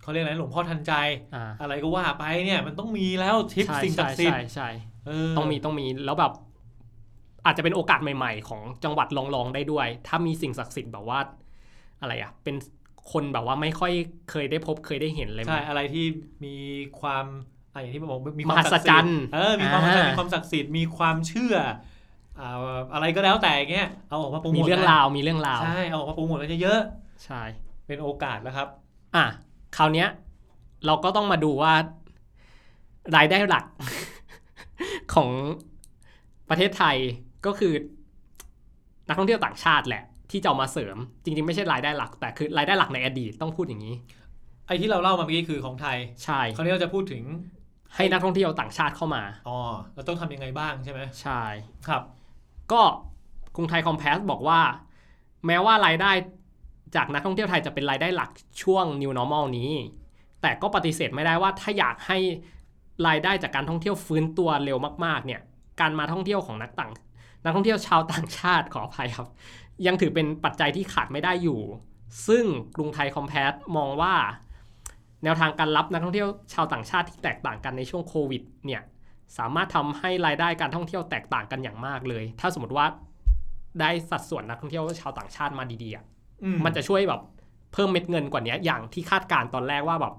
เขาเรียกอะไรหลวงพ่อทันใจอ่าอะไรก็ว่าไปเนี่ยมันต้องมีแล้วทริปใช่สิ่งศัใช่กดิ์สิทใช่ธิ์ใช่เต้องมีต้องมีแล้วแบบอาจจะเป็นโอกาสใหม่ ๆ ของจังหวัดลองๆได้ด้วย ถ้ามีสิ่งศักดิ์สิทธิ์แบบว่าอะไรอะเป็น คนแบบว่าไม่ค่อยเคยได้พบเคยได้เห็นเลยใช่อะไรที่มีความอะอย่างที่บอกมีคมวามหัศจรรย์เออมีความมหัศจรรย์อ่ามีมีความศักดิ์สิทธิ์มีความเชื่ออ่าอะไรก็แล้วแต่อย่างเงี้ยเอาออกมาโปรโมทมีเรื่องนะราวมีเรื่องราวใช่เอาออกมาโปรโมทกันเยอะใช่ๆเป็นโอกาสแล้วครับ อะคราวเนี้ย เราก็ต้องมาดูว่ารายได้หลักของประเทศไทยก็คือนักท่องเที่ยวต่างชาติแหละ ที่จะเอามาเสริม จริง ๆ ไม่ใช่รายได้หลัก แต่คือรายได้หลักในอดีตต้องพูดอย่างนี้ ไอ้ที่เราเล่ามาเมื่อกี้คือของไทย ใช่ คราวนี้เราจะพูดถึงให้นักท่องเที่ยวต่างชาติเข้ามา อ๋อ เราต้องทำยังไงบ้างใช่ไหมใช่ ครับ ก็กรุงไทยคอมเพลสบอกว่า แม้ว่ารายได้จากนักท่องเที่ยวไทยจะเป็นรายได้หลักช่วง New Normal นี้ แต่ก็ปฏิเสธไม่ได้ว่าถ้าอยากให้รายได้จากการท่องเที่ยวฟื้นตัวเร็วมาก ๆ เนี่ย การมาท่องเที่ยวของนักต่าง นักท่องเที่ยวชาวต่างชาติขออภัยครับ ยังถือเป็นปัจจัยที่ขาดไม่ได้อยู่ ซึ่งกรุงไทยคอมเพลสมองว่า แนวทางการรับนักท่องเที่ยวชาวต่างชาติที่แตกต่างกันในช่วงโควิดเนี่ยสามารถทำให้รายได้การท่องเที่ยวแตกต่างกันอย่างมากเลย ถ้าสมมติว่าได้สัดส่วนนักท่องเที่ยวชาวต่างชาติมาดีๆอะอืมันจะช่วยแบบเพิ่มเม็ดเงินกว่านี้อย่างที่คาดการณ์ตอนแรกว่าแบบ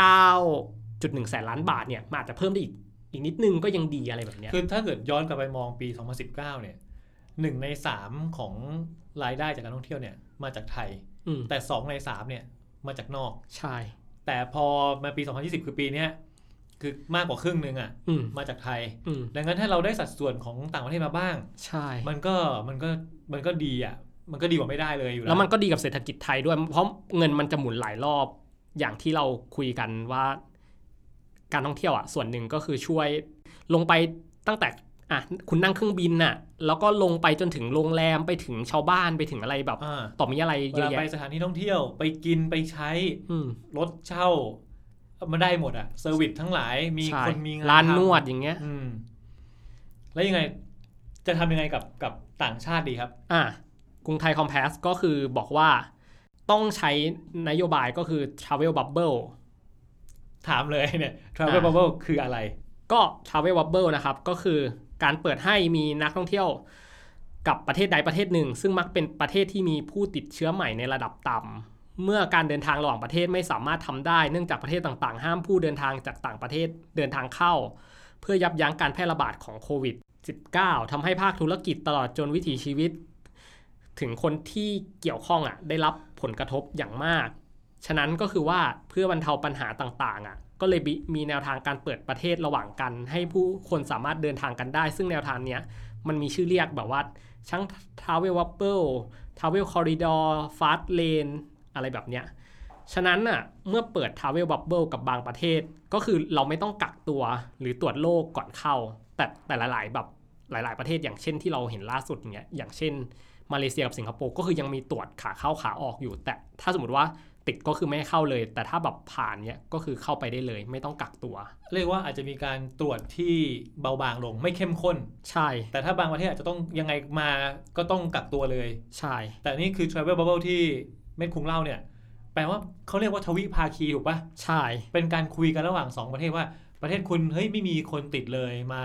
9.1แสนล้านบาทเนี่ยมันอาจจะเพิ่มได้อีกอีกนิดนึงก็ยังดีอะไรแบบเนี้ยคือถ้าเกิดย้อนกลับไปมองปี 2019 เนี่ย หนึ่งในสามของรายได้จากการท่องเที่ยวเนี่ยมาจากไทยอืมแต่สองในสามเนี่ยมาจากนอก ใช่ แต่พอมาปี 2020 คือปีเนี้ยคือมากกว่าครึ่งหนึ่งอะอืมมาจากไทยอืมดังนั้นถ้าเราได้สัดส่วนของต่างประเทศมาบ้าง ใช่ มันก็มันก็มันก็ดีอะ มันก็ดีกว่าไม่ได้เลยอยู่แล้ว แล้วมันก็ดีกับเศรษฐกิจไทยด้วย เพราะเงินมันจะหมุนหลายรอบ อย่างที่เราคุยกันว่า การท่องเที่ยวอะส่วนหนึ่งก็คือช่วยลงไปตั้งแต่ อะคุณนั่งเครื่องบินน่ะ แล้วก็ลงไปจนถึงโรงแรมไปถึงชาวบ้านไปถึงอะไรแบบอ่า ต่อมีอะไรเวเยอะลาไปแยะ สถานที่ท่องเที่ยวไปกินไปใช้อืมรถเช่ามาได้หมดอะเซอร์วิสทั้งหลายมีใช่คนมีงานร้านทำนวดอย่างเงี้ย อืม แล้วยังไง จะทำยังไงกับกับต่างชาติดีครับ อะกรุงไทยคอมเพลสก็คือบอกว่าต้องใช้นโยบายก็คือ Travel Bubble ถามเลยเนี่ย travel อ่า bubble คืออะไร ก็ Travel Bubble นะครับ ก็คือ การเปิดให้มีนักท่องเที่ยวกับประเทศใดประเทศหนึ่ง ซึ่งมักเป็นประเทศที่มีผู้ติดเชื้อใหม่ในระดับต่ำเมื่อการเดินทางระหว่างประเทศไม่สามารถทำได้เนื่องจากประเทศต่างๆ ห้ามผู้เดินทางจากต่างประเทศเดินทางเข้า เพื่อยับยั้งการแพร่ระบาดของโควิด -19 ทำให้ภาคธุรกิจตลอดจนวิถีชีวิต ถึงคนที่เกี่ยวข้องอะได้รับผลกระทบอย่างมาก ฉะนั้นก็คือว่าเพื่อบรรเทาปัญหาต่างๆอะ ก็เลยมีแนวทางการเปิดประเทศระหว่างกัน ให้ผู้คนสามารถเดินทางกันได้ ซึ่งแนวทางเนี้ยมันมีชื่อเรียกแบบว่าช่าง Travel Bubble Travel Corridor Fast Lane อะไรแบบเนี้ยฉะนั้นน่ะเมื่อเปิด Travel Bubble กับบางประเทศ ก็คือเราไม่ต้องกักตัวหรือตรวจโรคก่อนเข้า แต่แต่หลาย ๆ แบบหลาย ๆ ประเทศอย่างเช่นที่เราเห็นล่าสุดเนี้ยอย่างเช่นมาเลเซียกับสิงคโปร์ก็คือยังมีตรวจขาเข้าขาออกอยู่ แต่ถ้าสมมติว่า ติดก็คือไม่ให้เข้าเลย แต่ถ้าแบบผ่านเนี้ยก็คือเข้าไปได้เลย ไม่ต้องกักตัว เรียกว่าอาจจะมีการตรวจที่เบาบางลงไม่เข้มข้น ใช่ แต่ถ้าบางประเทศอาจจะต้องยังไงมาก็ต้องกักตัวเลย ใช่ แต่นี่คือ Travel Bubble ที่เม็ดคุงเล่าเนี่ย แปลว่าเขาเรียกว่าทวิภาคีถูกปะใช่ เป็นการคุยกันระหว่างสองประเทศว่าประเทศคุณเฮ้ยไม่มีคนติดเลยมา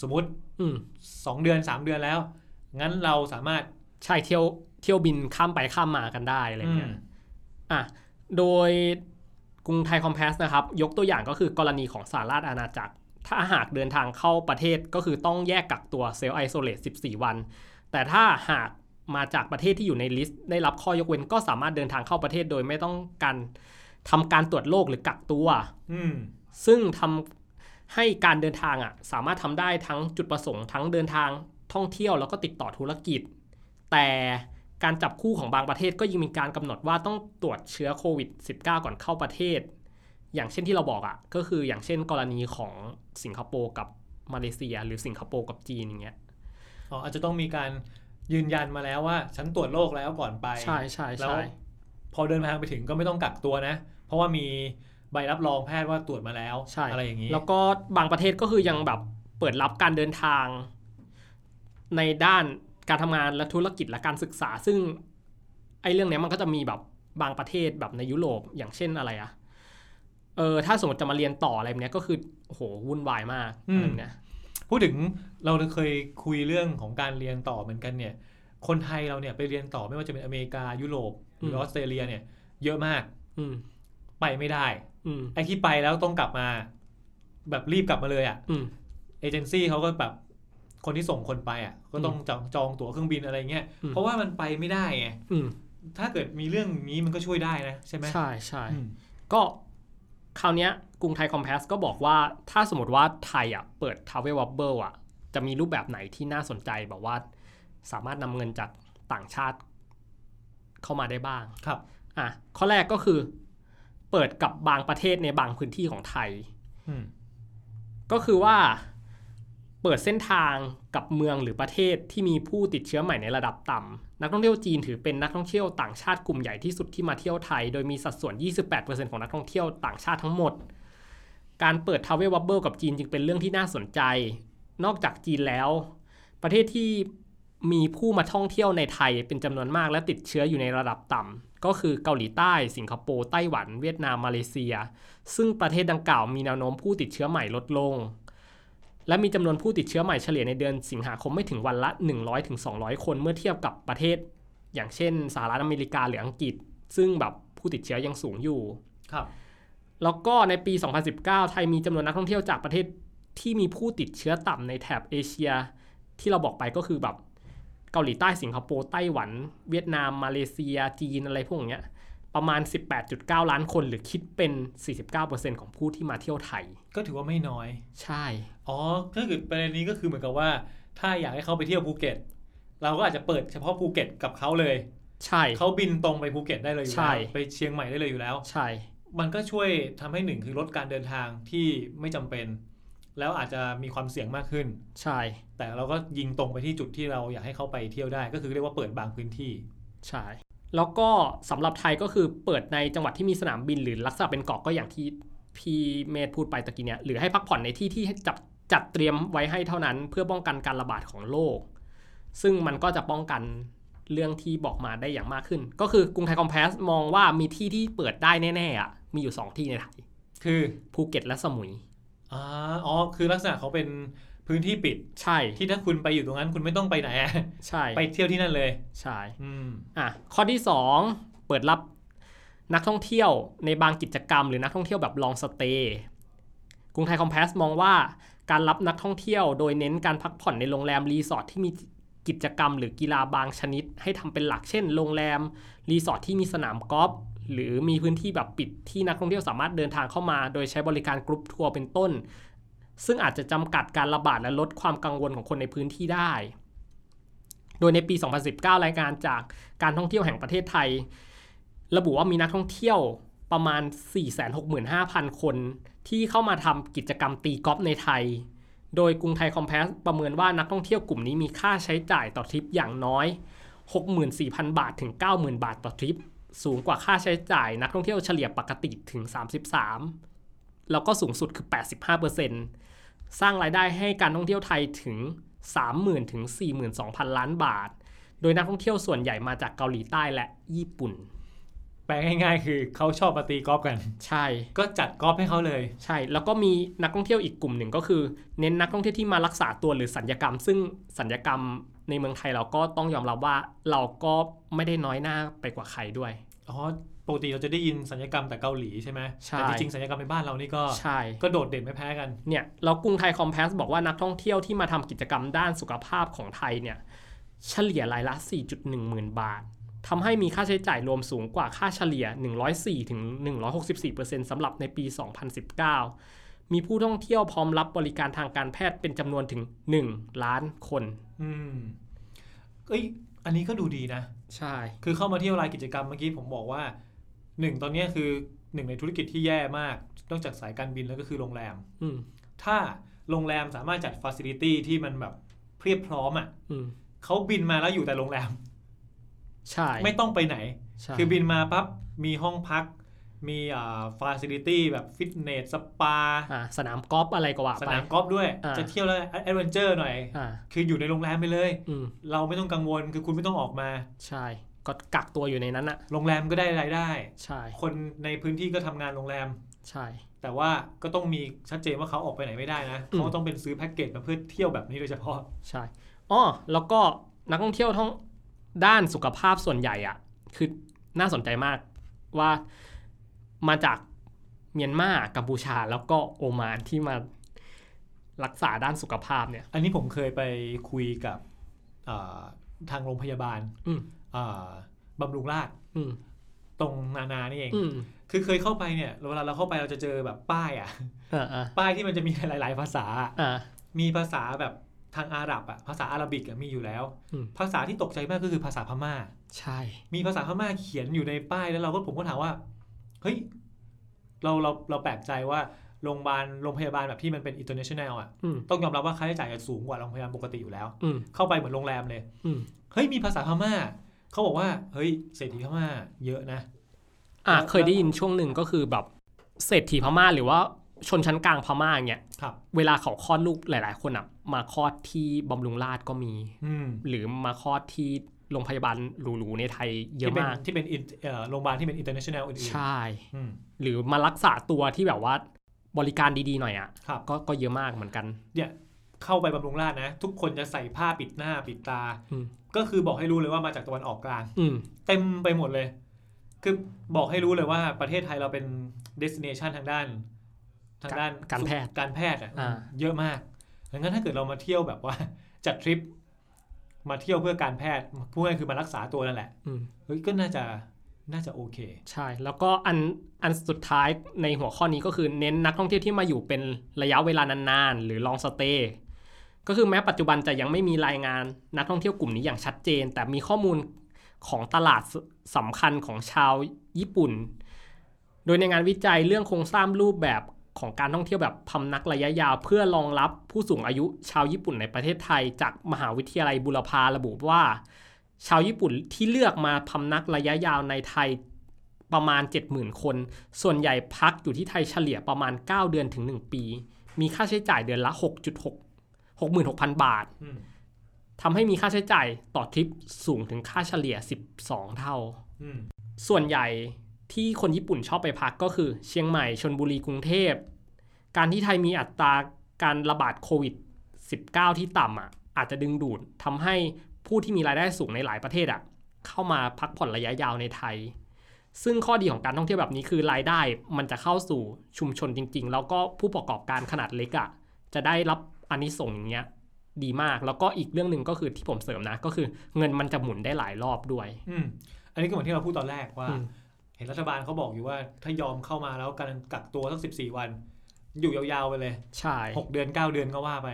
สมมติอืม2เดือน 3 เดือนแล้ว งั้นเราสามารถใช่เที่ยวเที่ยวบินข้ามไปข้ามมากันได้อะไรเงี้ย อืมอะโดยกรุงไทยคอมเพสนะครับ ยกตัวอย่างก็คือกรณีของสหราชอาณาจักร ถ้าหากเดินทางเข้าประเทศก็คือต้องแยกกักตัวเซลล์ไอโซเลต14 วัน แต่ถ้าหากมาจากประเทศที่อยู่ในลิสต์ได้รับข้อยกเว้นก็สามารถเดินทางเข้าประเทศโดยไม่ต้องการทำการตรวจโรคหรือกักตัวอืมซึ่งทำให้การเดินทางอะ สามารถทำได้ทั้งจุดประสงค์ทั้งเดินทางท่องเที่ยวแล้วก็ติดต่อธุรกิจ แต่ การจับคู่ของบางประเทศก็ยังมีการกำหนดว่าต้องตรวจเชื้อโควิด -19 ก่อนเข้าประเทศ อย่างเช่นที่เราบอกอะก็คืออย่างเช่นกรณีของสิงคโปร์กับมาเลเซีย หรือสิงคโปร์กับจีนอย่างเงี้ยอ๋ออาจจะต้องมีการยืนยันมาแล้วว่า ฉันตรวจโรคแล้วก่อนไปใช่ใช่แล้วใช่พอเดินทางไปถึงก็ไม่ต้องกักตัวนะ เพราะว่ามีใบรับรองแพทย์ว่าตรวจมาแล้วใช่อะไรอย่างนี้ แล้วก็บางประเทศก็คือยังแบบเปิดรับการเดินทางในด้าน การทำงานและธุรกิจและการศึกษา ซึ่งไอ้เรื่องเนี้ยมันก็จะมีแบบบางประเทศแบบในยุโรปอย่างเช่นอะไรอะเออถ้าสมมติจะมาเรียนต่ออะไรแบบเนี้ยก็คือโอ้โหวุ่นวายมากอืมอะไรแบบเนี้ยพูดถึงเราเคยคุยเรื่องของการเรียนต่อเหมือนกันเนี่ย คนไทยเราเนี่ยไปเรียนต่อไม่ว่าจะเป็นอเมริกายุโรปหรือออสเตรเลียเนี่ย เยอะมาก อืมไปไม่ได้อืมไอ้ที่ไปแล้วต้องกลับมา แบบรีบกลับมาเลยอะ่ะอืมเอเจนซี่เขาก็แบบ คนที่ส่งคนไปอะ่ะก็ต้องจองจองตั๋วเครื่องบินอะไรเงี้ยอืมเพราะว่ามันไปไม่ได้ไงอืมถ้าเกิดมีเรื่องนี้มันก็ช่วยได้นะใช่ไหมใช่ใช่อืมก็คราวเนี้ยกรุงไทยคอมเพสก็บอกว่าถ้าสมมติว่าไทยอะเปิด Travel Bubble อะ จะมีรูปแบบไหนที่น่าสนใจแบบว่า สามารถนำเงินจากต่างชาติเข้ามาได้บ้างครับอะข้อแรกก็คือ เปิดกับบางประเทศในบางพื้นที่ของไทยอืมก็คือว่า เปิดเส้นทางกับเมืองหรือประเทศที่มีผู้ติดเชื้อใหม่ในระดับต่ำนักท่องเที่ยวจีนถือเป็นนักท่องเที่ยวต่างชาติกลุ่มใหญ่ที่สุดที่มาเที่ยวไทย โดยมีสัดส่วน 28%ของนักท่องเที่ยวต่างชาติทั้งหมด การเปิด Travel Bubble กับจีนจึงเป็นเรื่องที่น่าสนใจ นอกจากจีนแล้ว ประเทศที่มีผู้มาท่องเที่ยวในไทยเป็นจำนวนมากและติดเชื้ออยู่ในระดับต่ำก็คือเกาหลีใต้ สิงคโปร์ไต้หวัน เวียดนามมาเลเซีย ซึ่งประเทศดังกล่าวมีแนวโน้มผู้ติดเชื้อใหม่ลดลง และมีจำนวนผู้ติดเชื้อใหม่เฉลี่ยในเดือนสิงหาคมไม่ถึงวันละ 100-200 คนเมื่อเทียบกับประเทศ อย่างเช่นสหรัฐอเมริกาหรืออังกฤษ ซึ่งแบบผู้ติดเชื้อยังสูงอยู่ครับแล้วก็ในปี 2019 ไทยมีจำนวนนักท่องเที่ยวจากประเทศที่มีผู้ติดเชื้อต่ำในแถบเอเชีย ที่เราบอกไปก็คือแบบเกาหลีใต้สิงคโปร์ไต้หวัน เวียดนาม มาเลเซีย จีนอะไรพวกเนี้ยประมาณ 18.9 ล้านคนหรือคิดเป็น 49%ของผู้ที่มาเที่ยวไทย ก็ถือว่าไม่น้อย ใช่ อ๋อถ้าเกิดประเด็นนี้ก็คือเหมือนกับว่า ถ้าอยากให้เขาไปเที่ยวภูเก็ต เราก็อาจจะเปิดเฉพาะภูเก็ตกับเขาเลย ใช่ เขาบินตรงไปภูเก็ตได้เลยอยู่ใช่ แล้วไปเชียงใหม่ได้เลยอยู่แล้ว ใช่ มันก็ช่วยทำให้หนึ่งคือลดการเดินทางที่ไม่จำเป็น แล้วอาจจะมีความเสี่ยงมากขึ้น ใช่ แต่เราก็ยิงตรงไปที่จุดที่เราอยากให้เขาไปเที่ยวได้ ก็คือเรียกว่าเปิดบางพื้นที่ ใช่ แล้วก็สำหรับไทยก็คือเปิดในจังหวัดที่มีสนามบินหรือลักษณะเป็นเกาะก็อย่างที่ พี่เมธพูดไปตะกี้เนี่ยหรือให้พักผ่อนในที่ที่จัดจัดเตรียมไว้ให้เท่านั้น เพื่อป้องกันการระบาดของโรคซึ่งมันก็จะป้องกันเรื่องที่บอกมาได้อย่างมากขึ้น ก็คือกรุงไทยคอมเพสมองว่ามีที่ที่เปิดได้แน่ๆอะมีอยู่ 2 ที่ในไทย คือภูเก็ตและสมุยอ่าอ๋อคือลักษณะเขาเป็นพื้นที่ปิดใช่ที่ถ้าคุณไปอยู่ตรงนั้นคุณไม่ต้องไปไหนอะใช่ไปเที่ยวที่นั่นเลย ใช่อืมอะข้อที่ 2 เปิดรับ นักท่องเที่ยวในบางกิจกรรม หรือนักท่องเที่ยวแบบ long stay กรุงไทย Compass มองว่าการรับนักท่องเที่ยวโดยเน้นการพักผ่อนในโรงแรมรีสอร์ทที่มีกิจกรรม หรือกีฬาบางชนิด ให้ทำเป็นหลักเช่น โรงแรมรีสอร์ทที่มีสนามกอล์ฟหรือมีพื้นที่แบบปิดที่นักท่องเที่ยวสามารถเดินทางเข้ามา โดยใช้บริการ group tour เป็นต้น ซึ่งอาจจะจำกัดการระบาดและลดความกังวลของคนในพื้นที่ได้ โดยในปี 2019 รายงานจากการท่องเที่ยวแห่งประเทศไทย ระบุว่ามีนักท่องเที่ยวประมาณ 465,000 คนที่เข้ามาทำกิจกรรมตีกอล์ฟในไทย โดยกรุงไทยคอมเพสประเมินว่านักท่องเที่ยวกลุ่มนี้มีค่าใช้จ่ายต่อทริปอย่างน้อย 64,000 บาทถึง 90,000 บาทต่อทริป สูงกว่าค่าใช้จ่ายนักท่องเที่ยวเฉลี่ยปกติถึง 33 แล้วก็สูงสุดคือ 85%สร้างรายได้ให้การท่องเที่ยวไทยถึง 30,000ถึง42,000 ล้านบาท โดยนักท่องเที่ยวส่วนใหญ่มาจากเกาหลีใต้และญี่ปุ่น แปลง่ายๆ คือเขาชอบมาตีกอล์ฟกัน ใช่ ก็จัดกอล์ฟให้เขาเลย ใช่ แล้วก็มีนักท่องเที่ยวอีกกลุ่มหนึ่งก็คือ เน้นนักท่องเที่ยวที่มารักษาตัวหรือสัญญกรรม ซึ่งสัญญกรรมในเมืองไทยเราก็ต้องยอมรับว่าเราก็ไม่ได้น้อยหน้าไปกว่าใครด้วย อ๋อ ปกติเราจะได้ยินสัญญกรรมแต่เกาหลีใช่ไหมใช่ แต่จริงๆสัญญกรรมในบ้านเรานี่ก็ ใช่ ก็โดดเด่นไม่แพ้กัน เนี่ยแล้วกรุงไทยคอมเพลสบอกว่านักท่องเที่ยวที่มาทำกิจกรรมด้านสุขภาพของไทยเนี่ย เฉลี่ยรายละ 4.1หมื่นบาท ทำให้มีค่าใช้จ่ายรวมสูงกว่าค่าเฉลี่ย 104ถึง164%สำหรับในปี 2019 มีผู้ท่องเที่ยวพร้อมรับบริการทางการแพทย์เป็นจำนวนถึง 1 ล้านคน อืมเอ้ย อันนี้ก็ดูดีนะ ใช่ คือเข้ามาเที่ยวรายกิจกรรมเมื่อกี้ผมบอกว่าหนึ่งตอนเนี้ยคือหนึ่งในธุรกิจที่แย่มาก นอกจากสายการบินแล้วก็คือโรงแรม อืมถ้าโรงแรมสามารถจัดฟ a ซิลิตี้ที่มันแบบเพียบพร้อมอะอืมเขาบินมาแล้วอยู่แต่โรงแรม ใช่ไม่ต้องไปไหนใช่คือบินมาปั๊บมีห้องพัก มีอ่าฟ a ซิลิตี้แบบฟิตเนส สปาอ่าสนามกอล์ฟอะไรก็ว่าไปสนามกอล์ฟด้วยอ่าจะเที่ยวแล้ว adventure หน่อยอ่าคืออยู่ในโรงแรมไปเลยอืมเราไม่ต้องกังวลคือคุณไม่ต้องออกมา ใช่ ก็กักตัวอยู่ในนั้นอะโรงแรมก็ได้รายได้ ใช่ คนในพื้นที่ก็ทำงานโรงแรม ใช่ แต่ว่าก็ต้องมีชัดเจนว่าเขาออกไปไหนไม่ได้นะอืมเขาต้องเป็นซื้อแพ็กเกจมาเพื่อเที่ยวแบบนี้โดยเฉพาะ ใช่อ๋อแล้วก็นักท่องเที่ยวท่อง ด้านสุขภาพส่วนใหญ่อะคือน่าสนใจมากว่ามาจากเมียนมากัมพูชาแล้วก็โอมานที่มารักษาด้านสุขภาพเนี่ย อันนี้ผมเคยไปคุยกับอ่าทางโรงพยาบาลอืมอ่าบำรุงราษฎร์อืมตรงนานานี่เองอืมคือเคยเข้าไปเนี่ยเวลาเราเข้าไปเราจะเจอแบบป้ายอะอ่าอ่าป้ายที่มันจะมีหลาย ๆ ภาษาอ่ามีภาษาแบบ ทางอาหรับอะภาษาอาหรับิกอะมีอยู่แล้วอืมภาษาที่ตกใจมากก็คือภาษาพม่า ใช่ มีภาษาพม่าเขียนอยู่ในป้ายแล้วเราก็ผมก็ถามว่าเฮ้ยเราเราเราแปลกใจว่าโรงพยาบาลโรงพยาบาลแบบที่มันเป็น international อะอืมต้องยอมรับว่าค่าใช้จ่ายจะสูงกว่าโรงพยาบาลปกติอยู่แล้วอืมเข้าไปเหมือนโรงแรมเลยอืมเฮ้ยมีภาษาพม่าเขาบอกว่าเฮ้ยเศรษฐีพม่าเยอะนะ อ่าแล้วเคยได้ยินช่วงหนึ่งก็คือแบบเศรษฐีพม่าหรือว่าชนชั้นกลางพม่าอย่างเงี้ยครับเวลาเขาคลอดลูกหลาย ๆ คนอะ มาคลอดที่บำรุงราษฎร์ก็มีอืมหรือมาคลอดที่โรงพยาบาลหรูๆในไทยเยอะที่เป็นมาก ที่เป็น in- เอ่อโรงพยาบาลที่เป็น international อื่นใช่ๆอืมหรือมารักษาตัวที่แบบว่าบริการดีๆหน่อยอะครับก็ก็เยอะมากเหมือนกันเนี่ยเข้าไปบำรุงราษฎร์นะ ทุกคนจะใส่ผ้าปิดหน้าปิดตาอืมก็คือบอกให้รู้เลยว่ามาจากตะวันออกกลางอืมเต็มไปหมดเลย คือบอกให้รู้เลยว่าประเทศไทยเราเป็น destination ทางด้าน ทางด้านการแพทย์การแพทย์อะอ่าเยอะมาก ดังนั้นถ้าเกิดเรามาเที่ยวแบบว่าจัดทริปมาเที่ยวเพื่อการแพทย์พูดง่ายๆคือมารักษาตัวนั่นแหละอืมเฮ้ยก็น่าจะน่าจะโอเค ใช่ แล้วก็อันอันสุดท้ายในหัวข้อนี้ก็คือเน้นนักท่องเที่ยวที่มาอยู่เป็นระยะเวลานานๆ หรือลองสเตย์ก็คือแม้ปัจจุบันจะยังไม่มีรายงานนักท่องเที่ยวกลุ่มนี้อย่างชัดเจน แต่มีข้อมูลของตลาดสสำคัญของชาวญี่ปุ่น โดยในงานวิจัยเรื่องโครงสร้างรูปแบบ ของการท่องเที่ยวแบบพำนักระยะยาว เพื่อรองรับผู้สูงอายุชาวญี่ปุ่นในประเทศไทย จากมหาวิทยาลัยบุรพาระบุว่า ชาวญี่ปุ่นที่เลือกมาพำนักระยะยาวในไทยประมาณ 70,000 คน ส่วนใหญ่พักอยู่ที่ไทยเฉลี่ยประมาณ 9 เดือนถึง 1 ปี มีค่าใช้จ่ายเดือนละ 6.6 66,000 บาทอืมทำให้มีค่าใช้จ่ายต่อทริปสูงถึงค่าเฉลี่ย 12 เท่าอืมส่วนใหญ่ ที่คนญี่ปุ่นชอบไปพักก็คือ เชียงใหม่ชนบุรีกรุงเทพ การที่ไทยมีอัตราการระบาดโควิด -19 ที่ต่ำอะอาจจะดึงดูดทำให้ผู้ที่มีรายได้สูงในหลายประเทศอะเข้ามาพักผ่อนระยะยาวในไทย ซึ่งข้อดีของการท่องเที่ยวแบบนี้คือรายได้มันจะเข้าสู่ชุมชนจริง ๆ แล้วก็ผู้ประกอบการขนาดเล็กอะจะได้รับอานิสงส์อย่างเงี้ยดีมาก แล้วก็อีกเรื่องหนึ่งก็คือที่ผมเสริมนะ ก็คือเงินมันจะหมุนได้หลายรอบด้วย อืมอันนี้ก็เหมือนที่เราพูดตอนแรกว่าอืม เห็นรัฐบาลเขาบอกอยู่ว่าถ้ายอมเข้ามาแล้วการกักตัวสักสิบสี่วัน อยู่ยาวๆไปเลยใช่หกเดือนเก้าเดือนก็ว่าไป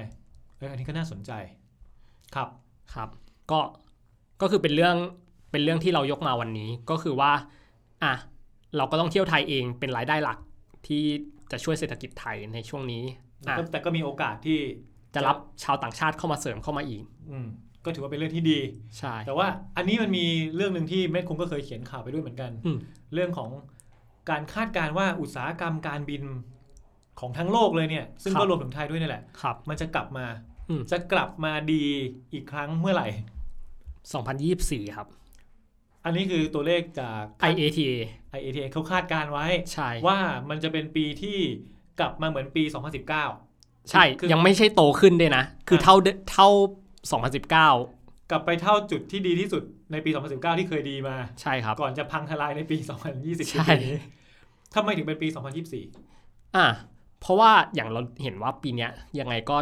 เอออันนี้ก็น่าสนใจ ครับครับ ก็ก็คือเป็นเรื่องเป็นเรื่องที่เรายกมาวันนี้ก็คือว่าอะเราก็ต้องเที่ยวไทยเองเป็นรายได้หลักที่จะช่วยเศรษฐกิจไทยในช่วงนี้อะแต่ก็มีโอกาสที่จะรับชาวต่างชาติเข้ามาเสริมเข้ามาอีกอืม ก็ถือว่าเป็นเรื่องที่ดี ใช่ แต่ว่าอันนี้มันมีเรื่องหนึ่งที่เม็ดคงก็เคยเขียนข่าวไปด้วยเหมือนกันอืมเรื่องของการคาดการณ์ว่าอุตสาหกรรมการบินของทั้งโลกเลยเนี่ย ซึ่งก็รวมถึงไทยด้วยนี่แหละครับมันจะกลับมาอืมจะกลับมาดีอีกครั้งเมื่อไหร่ 2024 ครับ อันนี้คือตัวเลขจาก IATA IATA เขาคาดการณ์ไว้ใช่ว่ามันจะเป็นปีที่กลับมาเหมือนปี 2019 ใช่คือยังไม่ใช่โตขึ้นด้วยนะ คือเท่าเดเท่า 2019 กลับไปเท่าจุดที่ดีที่สุดในปี 2019 ที่เคยดีมา ใช่ครับ ก่อนจะพังทลายในปี 2020ใช่ปีนี้ทำไมถึงเป็นปี 2024 อะเพราะว่าอย่างเราเห็นว่าปีเนี้ยยังไงก็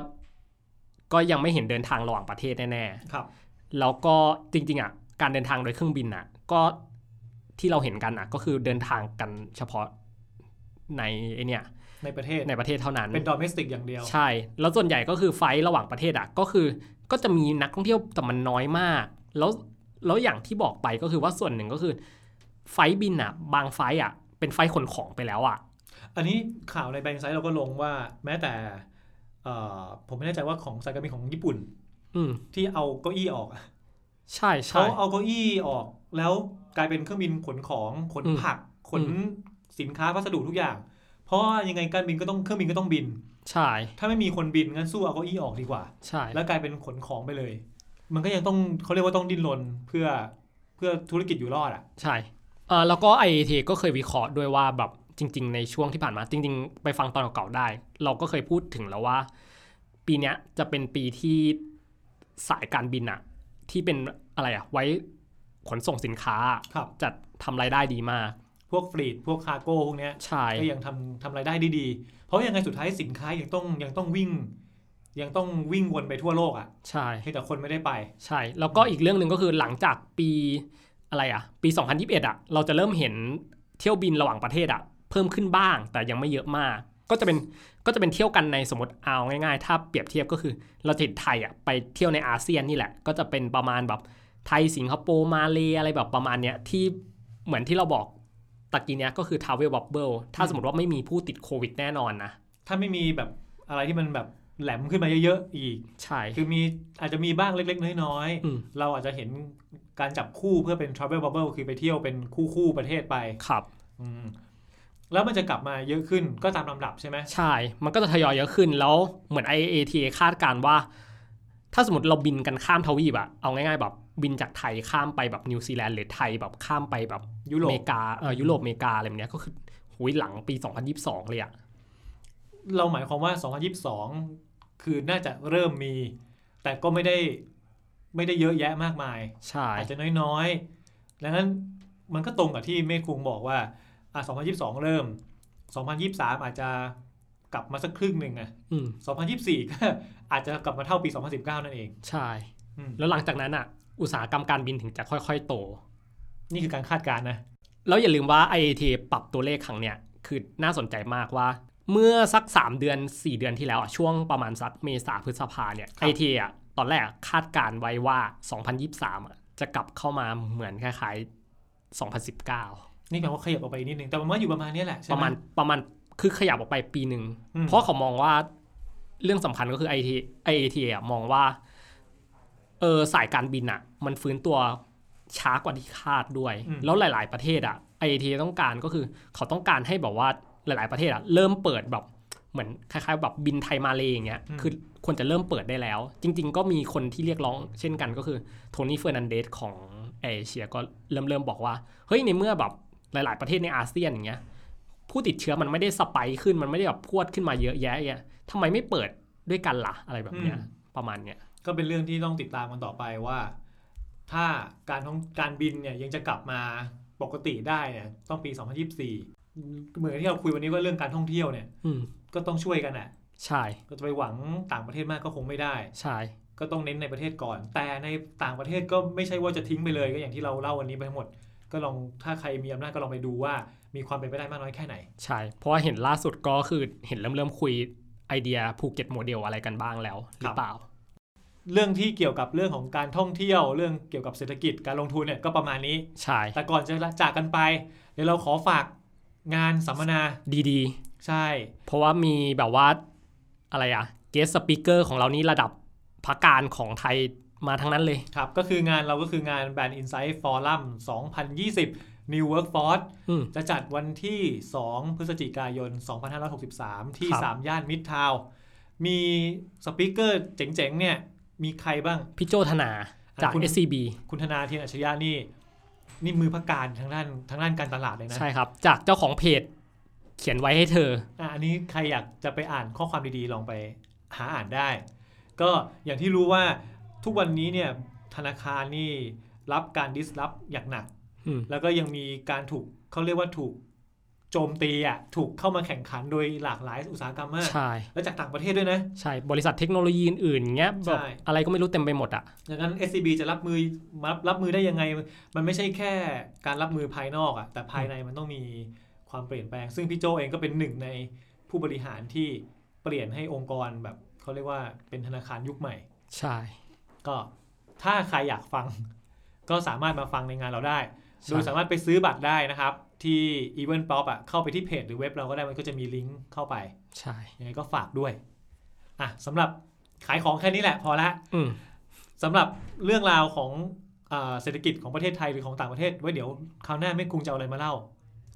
ก็ยังไม่เห็นเดินทางระหว่างประเทศแน่ครับๆแล้วก็จริง ๆอะการเดินทางโดยเครื่องบินอะ ก็ที่เราเห็นกันอะ ก็คือเดินทางกันเฉพาะในไอเนี่ยในประเทศในประเทศเท่านั้น เป็น domestic อย่างเดียว ใช่ แล้วส่วนใหญ่ก็คือไฟล์ระหว่างประเทศอะก็คือ ก็จะมีนักท่องเที่ยวแต่มันน้อยมาก แล้วแล้วอย่างที่บอกไปก็คือว่าส่วนหนึ่งก็คือ ไฟล์บินอะบางไฟล์อะเป็นไฟล์ขนของไปแล้วอะอันนี้ข่าวในแบงค์ไซต์เราก็ลงว่าแม้แต่เอ่อผมไม่แน่ใจว่าของสายการบินของญี่ปุ่นอืมที่เอาเก้าอี้ออกอะใช่เขาใช่เอาเก้าอี้ออก แล้วกลายเป็นเครื่องบินขนของขนอืมผักขนอืมสินค้าพัสดุทุกอย่าง เพราะว่ายังไงการบินก็ต้องเครื่องบินก็ต้องบิน ใช่ ถ้าไม่มีคนบินงั้นสู้เอาเก้าอี้ออกดีกว่า ใช่ แล้วกลายเป็นขนของไปเลย มันก็ยังต้องเขาเรียกว่าต้องดิ้นรนเพื่อเพื่อธุรกิจอยู่รอดอะ ใช่เออแล้วก็ IAT ก็เคยวิเคราะห์ด้วยว่าแบบจริง ๆ ในช่วงที่ผ่านมาจริง ๆ ไปฟังตอนเก่าๆได้ เราก็เคยพูดถึงแล้วว่า ปีเนี้ยจะเป็นปีที่สายการบินอะที่เป็นอะไรอะไว้ขนส่งสินค้าครับจะทำรายได้ดีมาก พวกฟลีดพวกคาร์โก้พวกเนี้ยใช่ก็ยังทำทำรายได้ได้ดี เพราะยังไงสุดท้ายสินค้ายังต้องยังต้องวิ่ง ยังต้องวิ่งวนไปทั่วโลกอะใช่เพียงแต่คนไม่ได้ไปใช่ แล้วก็อีกเรื่องหนึ่งก็คือหลังจากปีอะไรอะปี 2021อะเราจะเริ่มเห็นเที่ยวบินระหว่างประเทศอะเพิ่มขึ้นบ้างแต่ยังไม่เยอะมาก ก็จะเป็นก็จะเป็นเที่ยวกันในสมมติเอาง่ายๆ ถ้าเปรียบเทียบก็คือเราจะเห็นไทยอะไปเที่ยวในอาเซียนนี่แหละ ก็จะเป็นประมาณแบบไทยสิงคโปร์มาเลอะไรแบบประมาณเนี้ยที่เหมือนที่เราบอก ตะกี้เนี้ยก็คือ travel bubble ถ้าสมมติว่าไม่มีผู้ติดโควิดแน่นอนนะ ถ้าไม่มีแบบอะไรที่มันแบบแหลมขึ้นมาเยอะๆ อีก ใช่ คือมีอาจจะมีบ้างเล็กๆ น้อยอืมๆเราอาจจะเห็นการจับคู่เพื่อเป็น travel bubble คือไปเที่ยวเป็นคู่ๆประเทศไป ครับอืมแล้วมันจะกลับมาเยอะขึ้นก็ตามลำดับใช่ไหม ใช่ มันก็จะทยอยเยอะขึ้นแล้วเหมือน IATA คาดการณ์ว่า ถ้าสมมติเราบินกันข้ามทวีปอะเอาง่ายๆแบบบินจากไทยข้ามไปแบบนิวซีแลนด์หรือไทยแบบข้ามไปแบบยุโรปอเมริกาเออยุโรปอเมริกาอะไรแบบเนี้ยก็คือหุยหลังปี 2022 เลยอะเราหมายความว่า 2022 คือน่าจะเริ่มมี แต่ก็ไม่ได้ไม่ได้เยอะแยะมากมาย ใช่ อาจจะน้อยๆดังนั้นมันก็ตรงกับที่เมฆคุงบอกว่าอะ2022 เริ่ม 2023 อาจจะ กลับมาสักครึ่งหนึ่งอะอืม2024ก็อาจจะกลับมาเท่าปี2019นั่นเอง ใช่อืมแล้วหลังจากนั้นอะอุตสาหกรรมการบินถึงจะค่อยๆ โต นี่คือการคาดการณ์นะ แล้วอย่าลืมว่า IATA ปรับตัวเลขครั้งเนี้ยคือน่าสนใจมากว่า เมื่อสัก 3 เดือน 4 เดือนที่แล้วอะช่วงประมาณสักเมษาพฤษภาเนี่ยครับ IATA อะตอนแรกอะคาดการณ์ไว้ว่า 2023อะจะกลับเข้ามาเหมือนคล้ายๆ 2019 นี่แปลว่าขยับออกไปนิดนึง แต่มันว่าอยู่ประมาณเนี้ยแหละใช่ปไหระมาณประมาณ คือขยับออกไปปีหนึ่งอืมเพราะเขามองว่าเรื่องสำคัญก็คือ IT IATA อะมองว่าเออสายการบินอะมันฟื้นตัวช้ากว่าที่คาดด้วย แล้วหลาย ๆ ประเทศอะ IATA ต้องการก็คือเขาต้องการให้แบบว่าหลาย ๆ ประเทศอะเริ่มเปิดแบบเหมือนคล้าย ๆ แบบบินไทยมาเลยอย่างเงี้ย คือควรจะเริ่มเปิดได้แล้ว จริง ๆ ก็มีคนที่เรียกร้องเช่นกันก็คือโทนี่เฟอร์นันเดสของเอเชียก็เริ่มเริ่มบอกว่า เฮ้ยในเมื่อแบบหลาย ๆ ประเทศในอาเซียนอย่างเงี้ย ผู้ติดเชื้อมันไม่ได้สไปค์ขึ้นมันไม่ได้แบบพรวดขึ้นมาเยอะแยะเนี่ยทำไมไม่เปิดด้วยกันล่ะอะไรแบบเนี้ยประมาณเนี้ยก็เป็นเรื่องที่ต้องติดตามกันต่อไปว่า ถ้าการท่องการบินเนี่ยยังจะกลับมาปกติได้เนี่ยต้องปี 2024 เหมือนที่เราคุยวันนี้ว่าเรื่องการท่องเที่ยวเนี่ยอืมก็ต้องช่วยกันอะใช่ก็จะไปหวังต่างประเทศมากก็คงไม่ได้ใช่ก็ต้องเน้นในประเทศก่อน แต่ในต่างประเทศก็ไม่ใช่ว่าจะทิ้งไปเลยก็อย่างที่เราเล่าวันนี้ไปทั้งหมด ก็ลองถ้าใครมีอำนาจก็ลองไปดูว่ามีความเป็นไปได้มากน้อยแค่ไหน ใช่ เพราะว่าเห็นล่าสุดก็คือเห็นเริ่มเริ่มคุยไอเดียภูเก็ตโมเดลอะไรกันบ้างแล้วหรือเปล่า เรื่องที่เกี่ยวกับเรื่องของการท่องเที่ยว เรื่องเกี่ยวกับเศรษฐกิจการลงทุนเนี่ยก็ประมาณนี้ใช่แต่ก่อนจะจากกันไป เดี๋ยวเราขอฝากงานสัมมนาดีใช่ๆเพราะว่ามีแบบว่าอะไรอะ guest speaker ของเรานี่ระดับพระกาฬของไทย มาทั้งนั้นเลย ครับ ก็คืองานเราก็คืองาน Brand Insight Forum 2020 New Workforce อืมจะจัดวันที่ 2 พฤศจิกายน 2563 ที่ครับสามย่านมิตรทาวน์มี speaker เจ๋งๆ เนี่ย มีใครบ้าง พี่โจธนาจากอะคุณ SCB คุณธนาเธียรอัจฉริยะนี่ นี่มือพระกาฬทางด้านทางด้านการตลาดเลยนะ ใช่ครับ จากเจ้าของเพจเขียนไว้ให้เธอ อะอันนี้ใครอยากจะไปอ่านข้อความดีๆ ลองไปหาอ่านได้ ก็อย่างที่รู้ว่า ทุกวันนี้เนี่ยธนาคารนี่รับการดิสรับอย่างหนักอืมแล้วก็ยังมีการถูกเขาเรียกว่าถูกโจมตีอะถูกเข้ามาแข่งขันโดยหลากหลายอุตสาหกรรมมาก ใช่ และจากต่างประเทศด้วยนะ ใช่ บริษัทเทคโนโลยีอื่นๆเงี้ยแบบใช่อะไรก็ไม่รู้เต็มไปหมดอะดังนั้น SCB จะรับมือรับรับมือได้ยังไง มันไม่ใช่แค่การรับมือภายนอกอะแต่ภายในมันต้องมีความเปลี่ยนแปลง ซึ่งพี่โจเองก็เป็นหนึ่งในผู้บริหารที่เปลี่ยนให้องค์กรแบบเขาเรียกว่าเป็นธนาคารยุคใหม่ ใช่ ก็ถ้าใครอยากฟัง ก็สามารถมาฟังในงานเราได้ใช่โดยสามารถไปซื้อบัตรได้นะครับ ที่ Event Pop อะเข้าไปที่เพจหรือเว็บเราก็ได้มันก็จะมีลิงก์เข้าไปใช่ยังไงก็ฝากด้วยอะสำหรับขายของแค่นี้แหละพอละอืมสำหรับเรื่องราวของอาเศรษฐกิจของประเทศไทยหรือของต่างประเทศไว้เดี๋ยวคราวหน้าไม่คุงจะเอาอะไรมาเล่า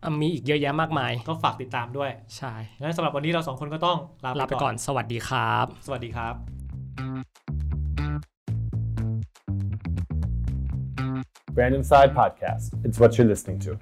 อะมีอีกเยอะแยะมากมาย ก็ฝากติดตามด้วย ใช่งั้นสำหรับวันนี้เราสองคนก็ต้องลาลาไปก่อน สวัสดีครับ สวัสดีครับ Brand Inside Podcast. It's what you're listening to.